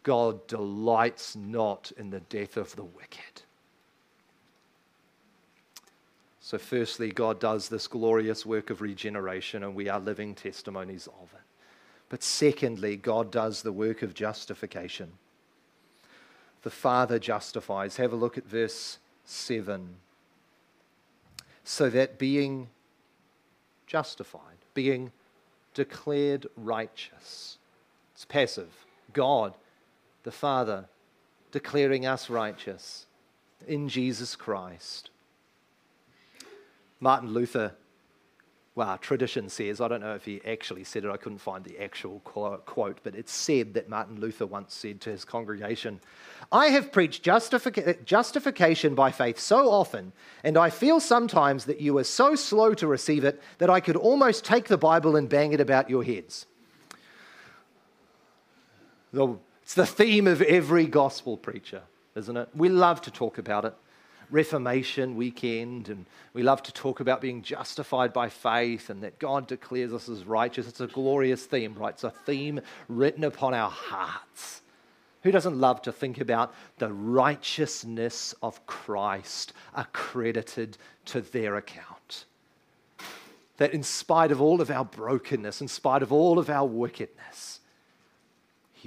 God delights not in the death of the wicked. So, firstly, God does this glorious work of regeneration, and we are living testimonies of it. But secondly, God does the work of justification. The Father justifies. Have a look at verse 7. So that being justified, being declared righteous, it's passive. God, the Father, declaring us righteous in Jesus Christ. Martin Luther, well, tradition says, I don't know if he actually said it, I couldn't find the actual quote, but it's said that Martin Luther once said to his congregation, I have preached justific- justification by faith so often, and I feel sometimes that you are so slow to receive it that I could almost take the Bible and bang it about your heads. It's the theme of every gospel preacher, isn't it? We love to talk about it. Reformation weekend, and we love to talk about being justified by faith and that God declares us as righteous. It's a glorious theme, right? It's a theme written upon our hearts. Who doesn't love to think about the righteousness of Christ accredited to their account? That in spite of all of our brokenness, in spite of all of our wickedness,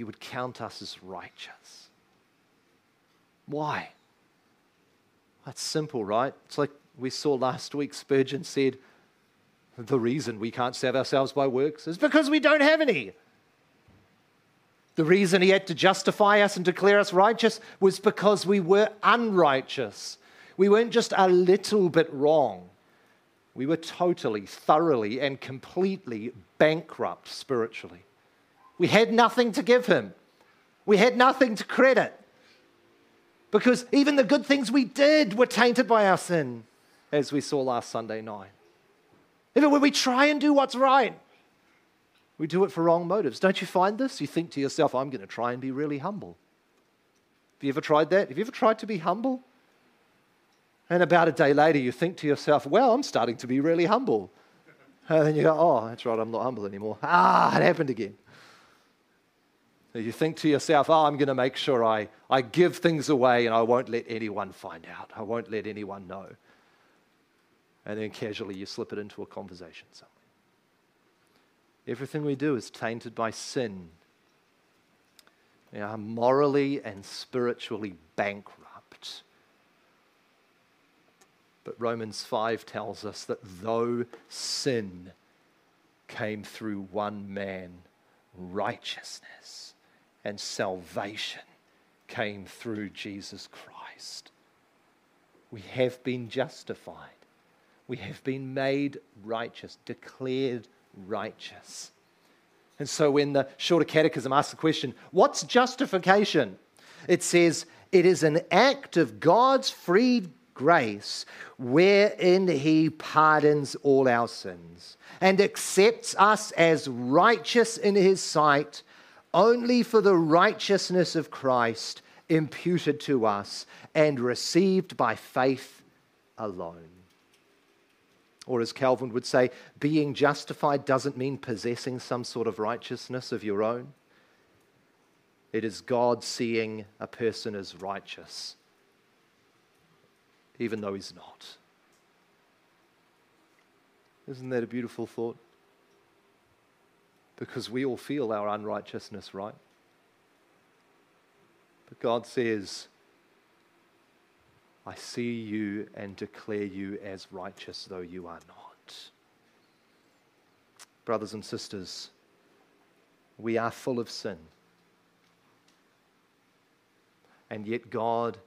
He would count us as righteous. Why? That's simple, right? It's like we saw last week. Spurgeon said, The reason we can't save ourselves by works is because we don't have any. The reason he had to justify us and declare us righteous was because we were unrighteous. We weren't just a little bit wrong. We were totally, thoroughly, and completely bankrupt spiritually. We had nothing to give him, we had nothing to credit because even the good things we did were tainted by our sin, as we saw last Sunday night. Even when we try and do what's right, we do it for wrong motives. Don't you find this? You think to yourself, I'm going to try and be really humble. Have you ever tried that? Have you ever tried to be humble? And about a day later, you think to yourself, well, I'm starting to be really humble. And then you go, oh, that's right, I'm not humble anymore. Ah, it happened again. You think to yourself, oh, I'm going to make sure I, I give things away and I won't let anyone find out. I won't let anyone know. And then casually you slip it into a conversation somewhere. Everything we do is tainted by sin. We are morally and spiritually bankrupt. But Romans 5 tells us that though sin came through one man, righteousness and salvation came through Jesus Christ. We have been justified. We have been made righteous, declared righteous. And so when the Shorter Catechism asks the question, what's justification? It says, it is an act of God's free grace wherein he pardons all our sins and accepts us as righteous in his sight only for the righteousness of Christ imputed to us and received by faith alone. Or, as Calvin would say, being justified doesn't mean possessing some sort of righteousness of your own. It is God seeing a person as righteous, even though he's not. Isn't that a beautiful thought? Because we all feel our unrighteousness, right? But God says, I see you and declare you as righteous, though you are not. Brothers and sisters, we are full of sin. And yet, God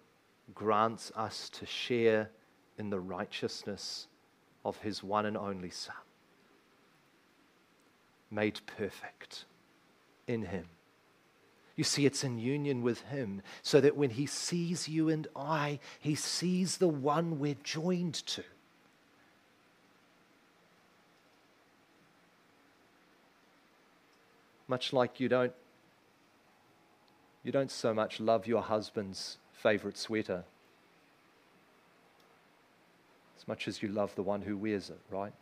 grants us to share in the righteousness of His one and only Son made perfect in Him. You see, it's in union with Him, so that when He sees you and I, He sees the one we're joined to. Much like you don't, you don't so much love your husband's favorite sweater as much as you love the one who wears it, right?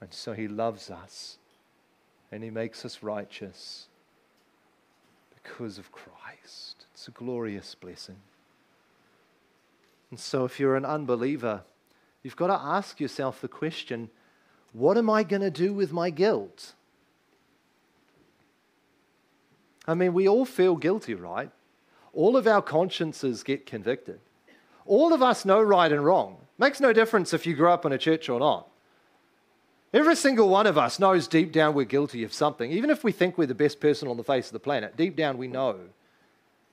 And so he loves us and he makes us righteous because of Christ. It's a glorious blessing. And so, if you're an unbeliever, you've got to ask yourself the question what am I going to do with my guilt? I mean, we all feel guilty, right? All of our consciences get convicted. All of us know right and wrong. Makes no difference if you grew up in a church or not. Every single one of us knows deep down we're guilty of something. Even if we think we're the best person on the face of the planet, deep down we know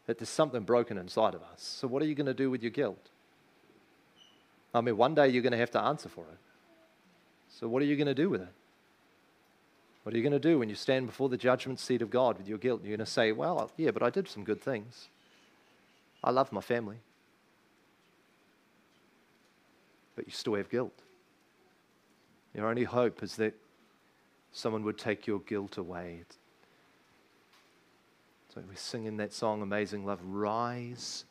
that there's something broken inside of us. So, what are you going to do with your guilt? I mean, one day you're going to have to answer for it. So, what are you going to do with it? What are you going to do when you stand before the judgment seat of God with your guilt? You're going to say, Well, yeah, but I did some good things. I love my family. But you still have guilt. Your only hope is that someone would take your guilt away. So we sing in that song, Amazing Love, rise,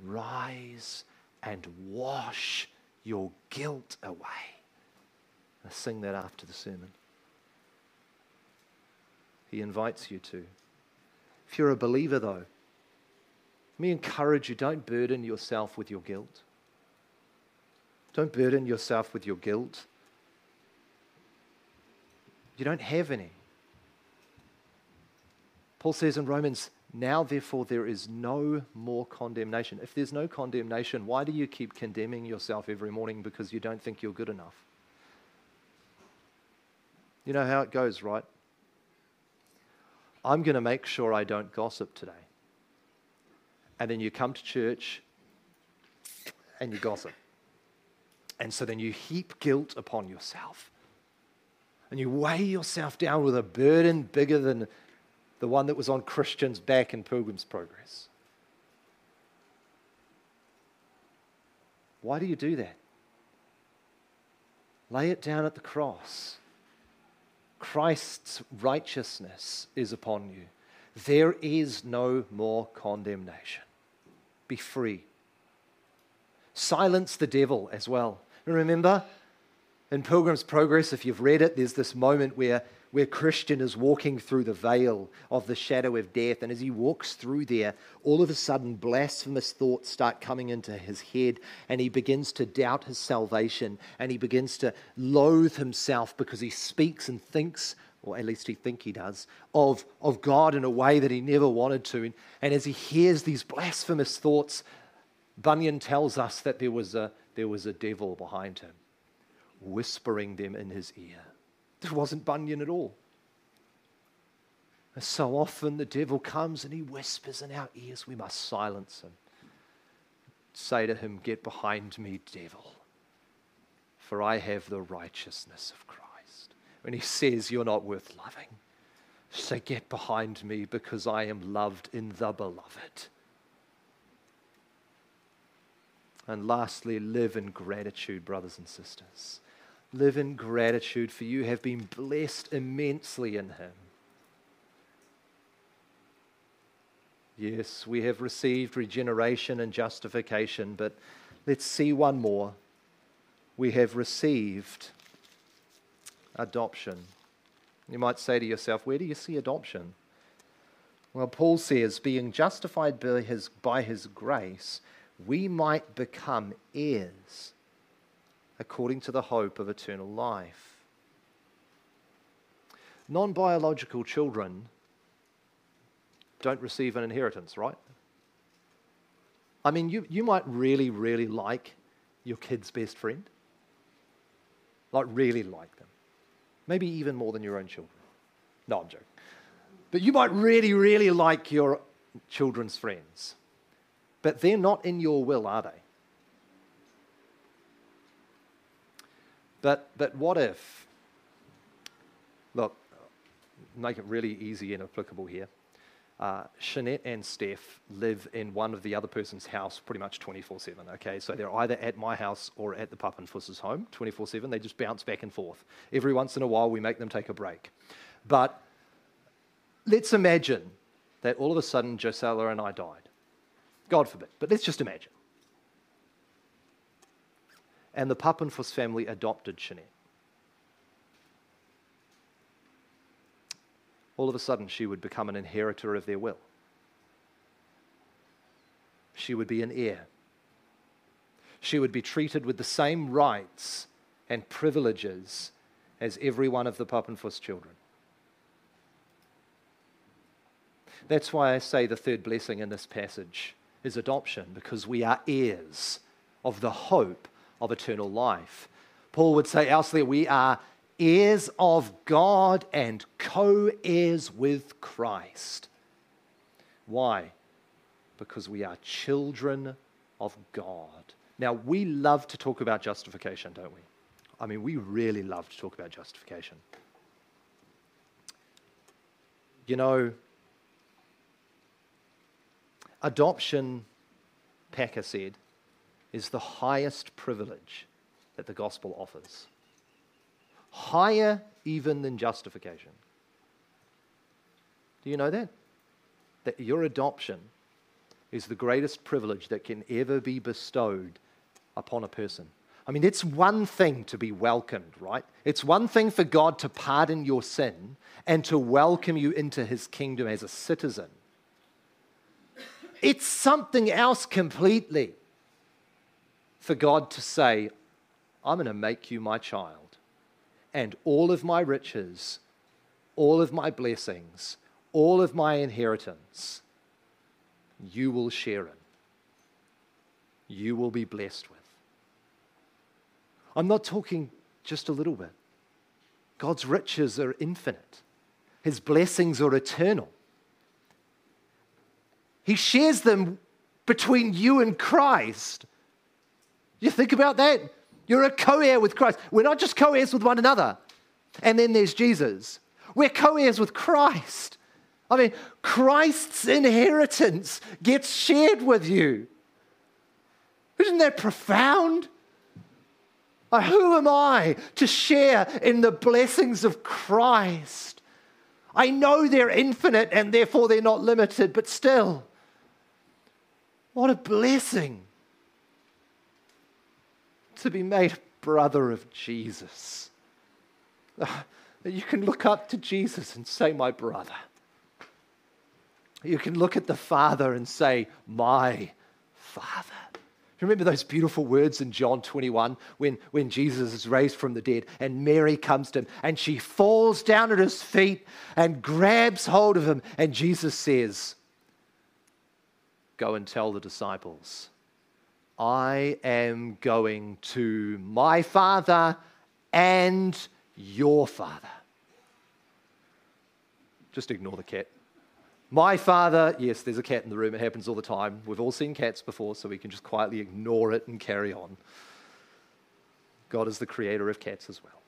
rise and wash your guilt away. I sing that after the sermon. He invites you to. If you're a believer, though, let me encourage you don't burden yourself with your guilt. Don't burden yourself with your guilt. You don't have any. Paul says in Romans, now therefore there is no more condemnation. If there's no condemnation, why do you keep condemning yourself every morning because you don't think you're good enough? You know how it goes, right? I'm going to make sure I don't gossip today. And then you come to church and you gossip. And so then you heap guilt upon yourself. And you weigh yourself down with a burden bigger than the one that was on Christian's back in Pilgrim's Progress. Why do you do that? Lay it down at the cross. Christ's righteousness is upon you. There is no more condemnation. Be free. Silence the devil as well. Remember, in Pilgrim's Progress, if you've read it, there's this moment where, where Christian is walking through the veil of the shadow of death. And as he walks through there, all of a sudden, blasphemous thoughts start coming into his head. And he begins to doubt his salvation. And he begins to loathe himself because he speaks and thinks, or at least he think he does, of, of God in a way that he never wanted to. And as he hears these blasphemous thoughts, Bunyan tells us that there was a, there was a devil behind him whispering them in his ear. It wasn't Bunyan at all. And so often the devil comes and he whispers in our ears, we must silence him. Say to him, Get behind me, devil, for I have the righteousness of Christ. When he says, You're not worth loving, say, Get behind me because I am loved in the beloved. And lastly, live in gratitude, brothers and sisters. Live in gratitude, for you have been blessed immensely in Him. Yes, we have received regeneration and justification, but let's see one more. We have received adoption. You might say to yourself, where do you see adoption? Well, Paul says, being justified by his, by his grace, we might become heirs according to the hope of eternal life. Non biological children don't receive an inheritance, right? I mean, you, you might really, really like your kid's best friend. Like, really like them. Maybe even more than your own children. No, I'm joking. But you might really, really like your children's friends. But they're not in your will, are they? But, but what if, look, make it really easy and applicable here. Uh, Jeanette and Steph live in one of the other person's house pretty much 24 7. Okay, so they're either at my house or at the Papenfuss's home 24 7. They just bounce back and forth. Every once in a while, we make them take a break. But let's imagine that all of a sudden Josella and I died. God forbid, but let's just imagine and the Papenfuss family adopted Jeanette. all of a sudden she would become an inheritor of their will. She would be an heir. She would be treated with the same rights and privileges as every one of the Papenfuss children. That's why I say the third blessing in this passage is adoption, because we are heirs of the hope of eternal life. Paul would say elsewhere, we are heirs of God and co heirs with Christ. Why? Because we are children of God. Now, we love to talk about justification, don't we? I mean, we really love to talk about justification. You know, adoption, Packer said, is the highest privilege that the gospel offers. Higher even than justification. Do you know that? That your adoption is the greatest privilege that can ever be bestowed upon a person. I mean, it's one thing to be welcomed, right? It's one thing for God to pardon your sin and to welcome you into his kingdom as a citizen. It's something else completely for God to say, I'm going to make you my child, and all of my riches, all of my blessings, all of my inheritance, you will share in. You will be blessed with. I'm not talking just a little bit. God's riches are infinite, His blessings are eternal. He shares them between you and Christ. You think about that? You're a co heir with Christ. We're not just co heirs with one another. And then there's Jesus. We're co heirs with Christ. I mean, Christ's inheritance gets shared with you. Isn't that profound? who am I to share in the blessings of Christ? I know they're infinite and therefore they're not limited, but still, what a blessing to be made brother of Jesus. that You can look up to Jesus and say, My brother. You can look at the Father and say, My Father. Remember those beautiful words in John 21 when, when Jesus is raised from the dead and Mary comes to him and she falls down at his feet and grabs hold of him. And Jesus says, Go and tell the disciples I am going to my Father and your Father. Just ignore the cat. My Father, yes, there's a cat in the room. It happens all the time. We've all seen cats before, so we can just quietly ignore it and carry on. God is the creator of cats as well.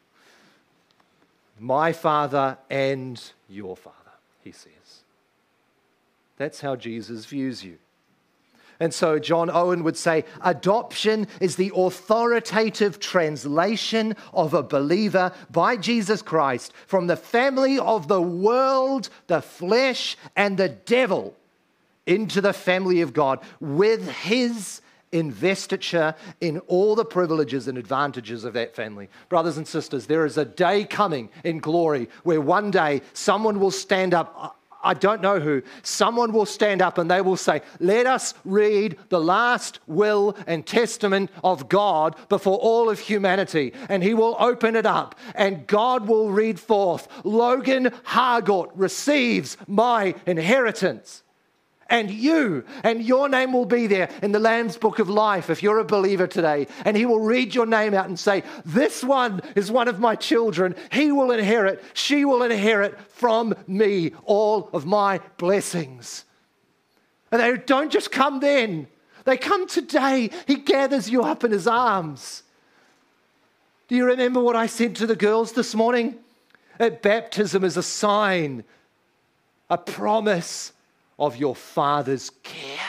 My Father and your Father, he says. That's how Jesus views you. And so John Owen would say adoption is the authoritative translation of a believer by Jesus Christ from the family of the world, the flesh, and the devil into the family of God with his investiture in all the privileges and advantages of that family. Brothers and sisters, there is a day coming in glory where one day someone will stand up. I don't know who, someone will stand up and they will say, Let us read the last will and testament of God before all of humanity. And he will open it up and God will read forth Logan Hargott receives my inheritance and you, and your name will be there in the Lamb's Book of Life if you're a believer today. And He will read your name out and say, This one is one of my children. He will inherit, she will inherit from me all of my blessings. And they don't just come then, they come today. He gathers you up in His arms. Do you remember what I said to the girls this morning? At baptism is a sign, a promise of your Father's care.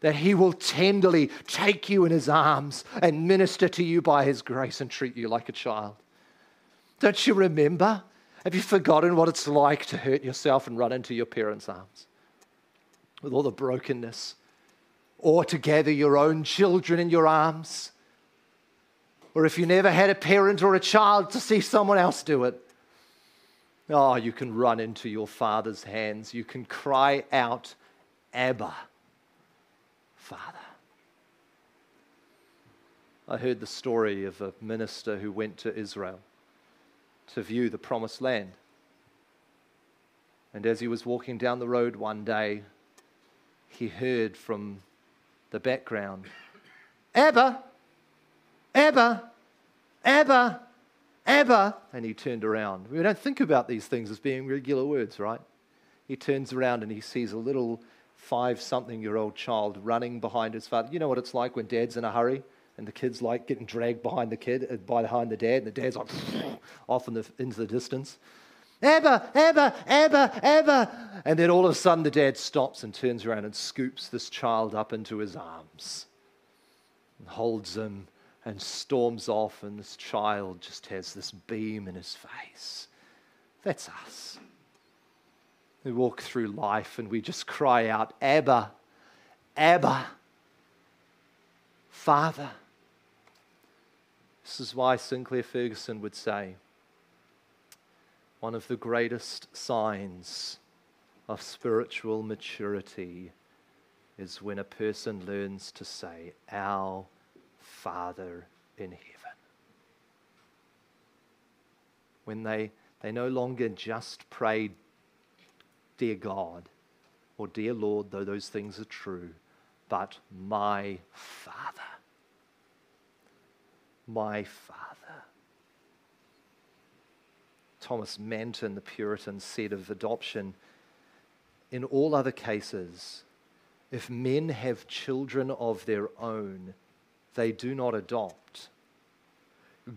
That He will tenderly take you in His arms and minister to you by His grace and treat you like a child. Don't you remember? Have you forgotten what it's like to hurt yourself and run into your parents' arms? With all the brokenness. Or to gather your own children in your arms. Or if you never had a parent or a child, to see someone else do it. Oh, you can run into your Father's hands. You can cry out, Abba, Father. I heard the story of a minister who went to Israel to view the promised land. And as he was walking down the road one day, he heard from the background, Abba, Abba, Abba, Abba. And he turned around. We don't think about these things as being regular words, right? He turns around and he sees a little five something year old child running behind his father. You know what it's like when dad's in a hurry? and the kid's like getting dragged behind the kid, uh, behind the dad, and the dad's like off in the, into the distance. Abba, Abba, Abba, Abba. And then all of a sudden the dad stops and turns around and scoops this child up into his arms and holds him and storms off, and this child just has this beam in his face. That's us. We walk through life and we just cry out, Abba, Abba, Father. This is why Sinclair Ferguson would say one of the greatest signs of spiritual maturity is when a person learns to say, Our Father in heaven. When they, they no longer just pray, Dear God, or Dear Lord, though those things are true, but my Father my Father. Thomas Manton, the Puritan, said of adoption in all other cases, if men have children of their own, they do not adopt.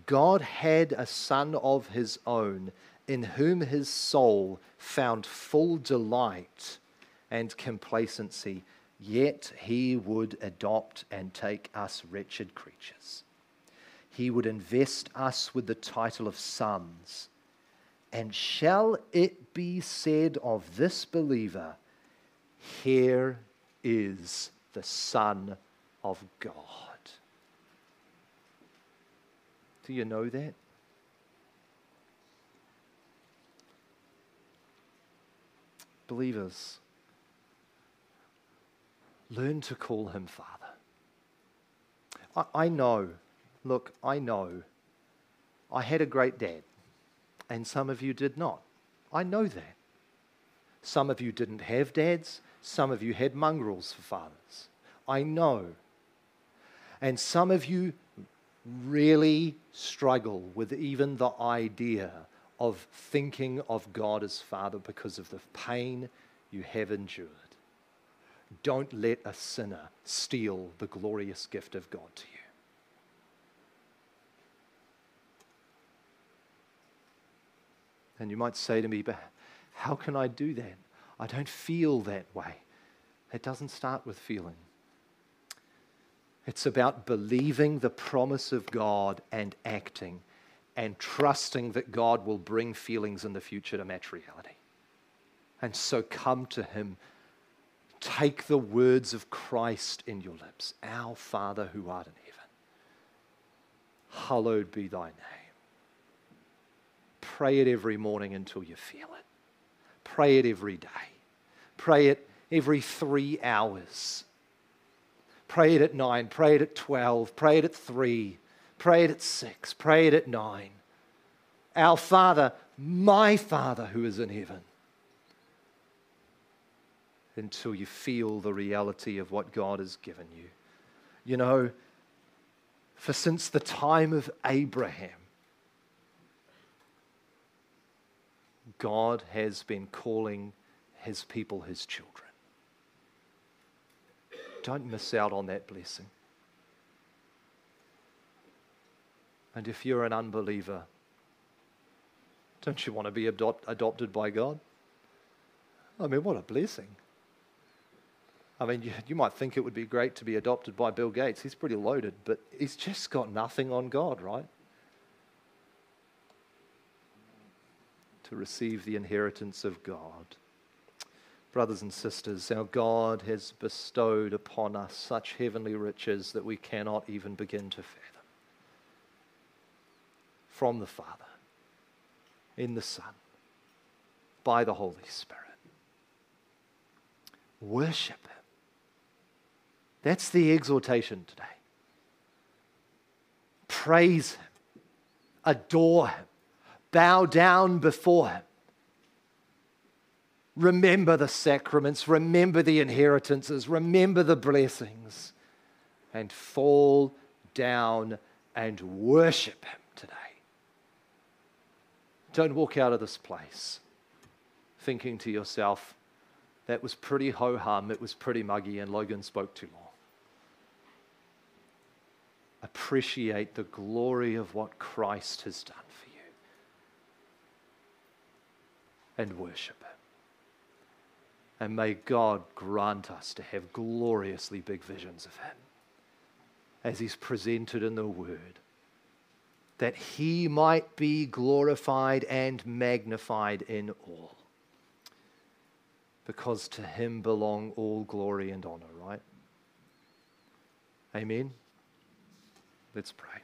God had a son of his own in whom his soul found full delight and complacency, yet he would adopt and take us wretched creatures he would invest us with the title of sons. And shall it be said of this believer, Here is the Son of God? Do you know that? Believers, learn to call him Father. I, I know Look, I know I had a great dad, and some of you did not. I know that. Some of you didn't have dads, some of you had mongrels for fathers. I know. And some of you really struggle with even the idea of thinking of God as Father because of the pain you have endured. Don't let a sinner steal the glorious gift of God to you. And you might say to me, but how can I do that? I don't feel that way. It doesn't start with feeling. It's about believing the promise of God and acting and trusting that God will bring feelings in the future to match reality. And so come to Him. Take the words of Christ in your lips Our Father who art in heaven, hallowed be thy name. Pray it every morning until you feel it. Pray it every day. Pray it every three hours. Pray it at nine. Pray it at 12. Pray it at three. Pray it at six. Pray it at nine. Our Father, my Father who is in heaven. Until you feel the reality of what God has given you. You know, for since the time of Abraham, God has been calling his people his children. Don't miss out on that blessing. And if you're an unbeliever, don't you want to be adopt, adopted by God? I mean, what a blessing. I mean, you, you, might think it would be great to be adopted by Bill Gates. He's pretty loaded, but he's just got nothing on God, right? to receive the inheritance of God. Brothers and sisters, our God has bestowed upon us such heavenly riches that we cannot even begin to fathom. From the Father, in the Son, by the Holy Spirit. Worship Him. That's the exhortation today. Praise Him, adore Him, bow down before Him. Remember the sacraments, remember the inheritances, remember the blessings, and fall down and worship Him today. Don't walk out of this place thinking to yourself, that was pretty ho hum, it was pretty muggy, and Logan spoke too long. Appreciate the glory of what Christ has done for you and worship Him. And may God grant us to have gloriously big visions of Him as He's presented in the Word, that He might be glorified and magnified in all. Because to Him belong all glory and honor, right? Amen. Let's pray.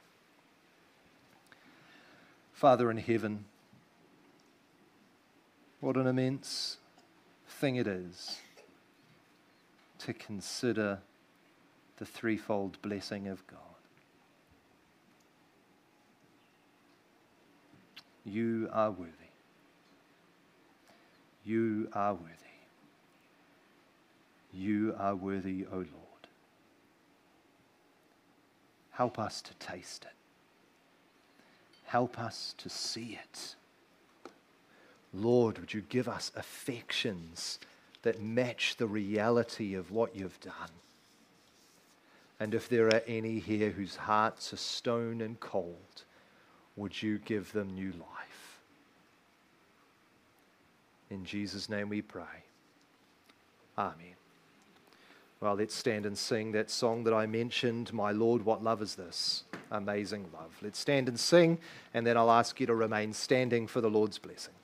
Father in heaven, what an immense thing it is to consider the threefold blessing of God. You are worthy. You are worthy. You are worthy, O Lord. Help us to taste it. Help us to see it. Lord, would you give us affections that match the reality of what you've done? And if there are any here whose hearts are stone and cold, would you give them new life? In Jesus' name we pray. Amen. Well, let's stand and sing that song that I mentioned, My Lord, What Love Is This? Amazing Love. Let's stand and sing, and then I'll ask you to remain standing for the Lord's blessing.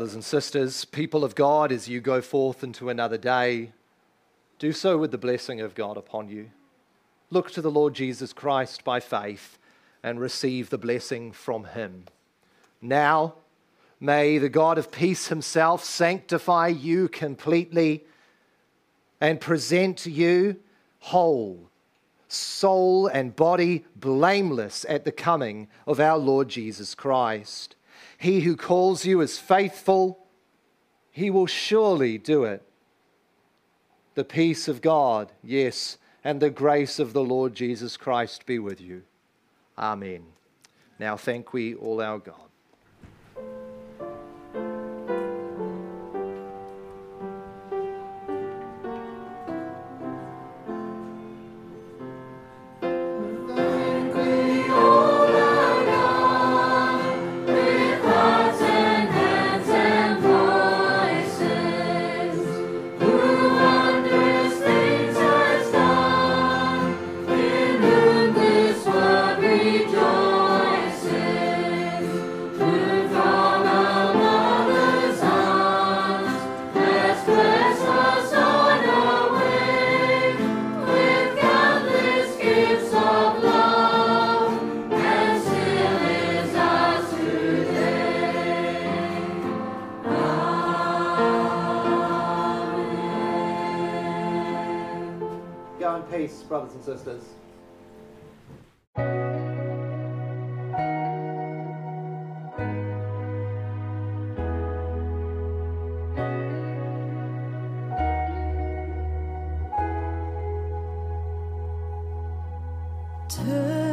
Brothers and sisters, people of God, as you go forth into another day, do so with the blessing of God upon you. Look to the Lord Jesus Christ by faith and receive the blessing from him. Now, may the God of peace himself sanctify you completely and present you whole, soul and body blameless at the coming of our Lord Jesus Christ. He who calls you is faithful, he will surely do it. The peace of God, yes, and the grace of the Lord Jesus Christ be with you. Amen. Now thank we all our God. Brothers and sisters. where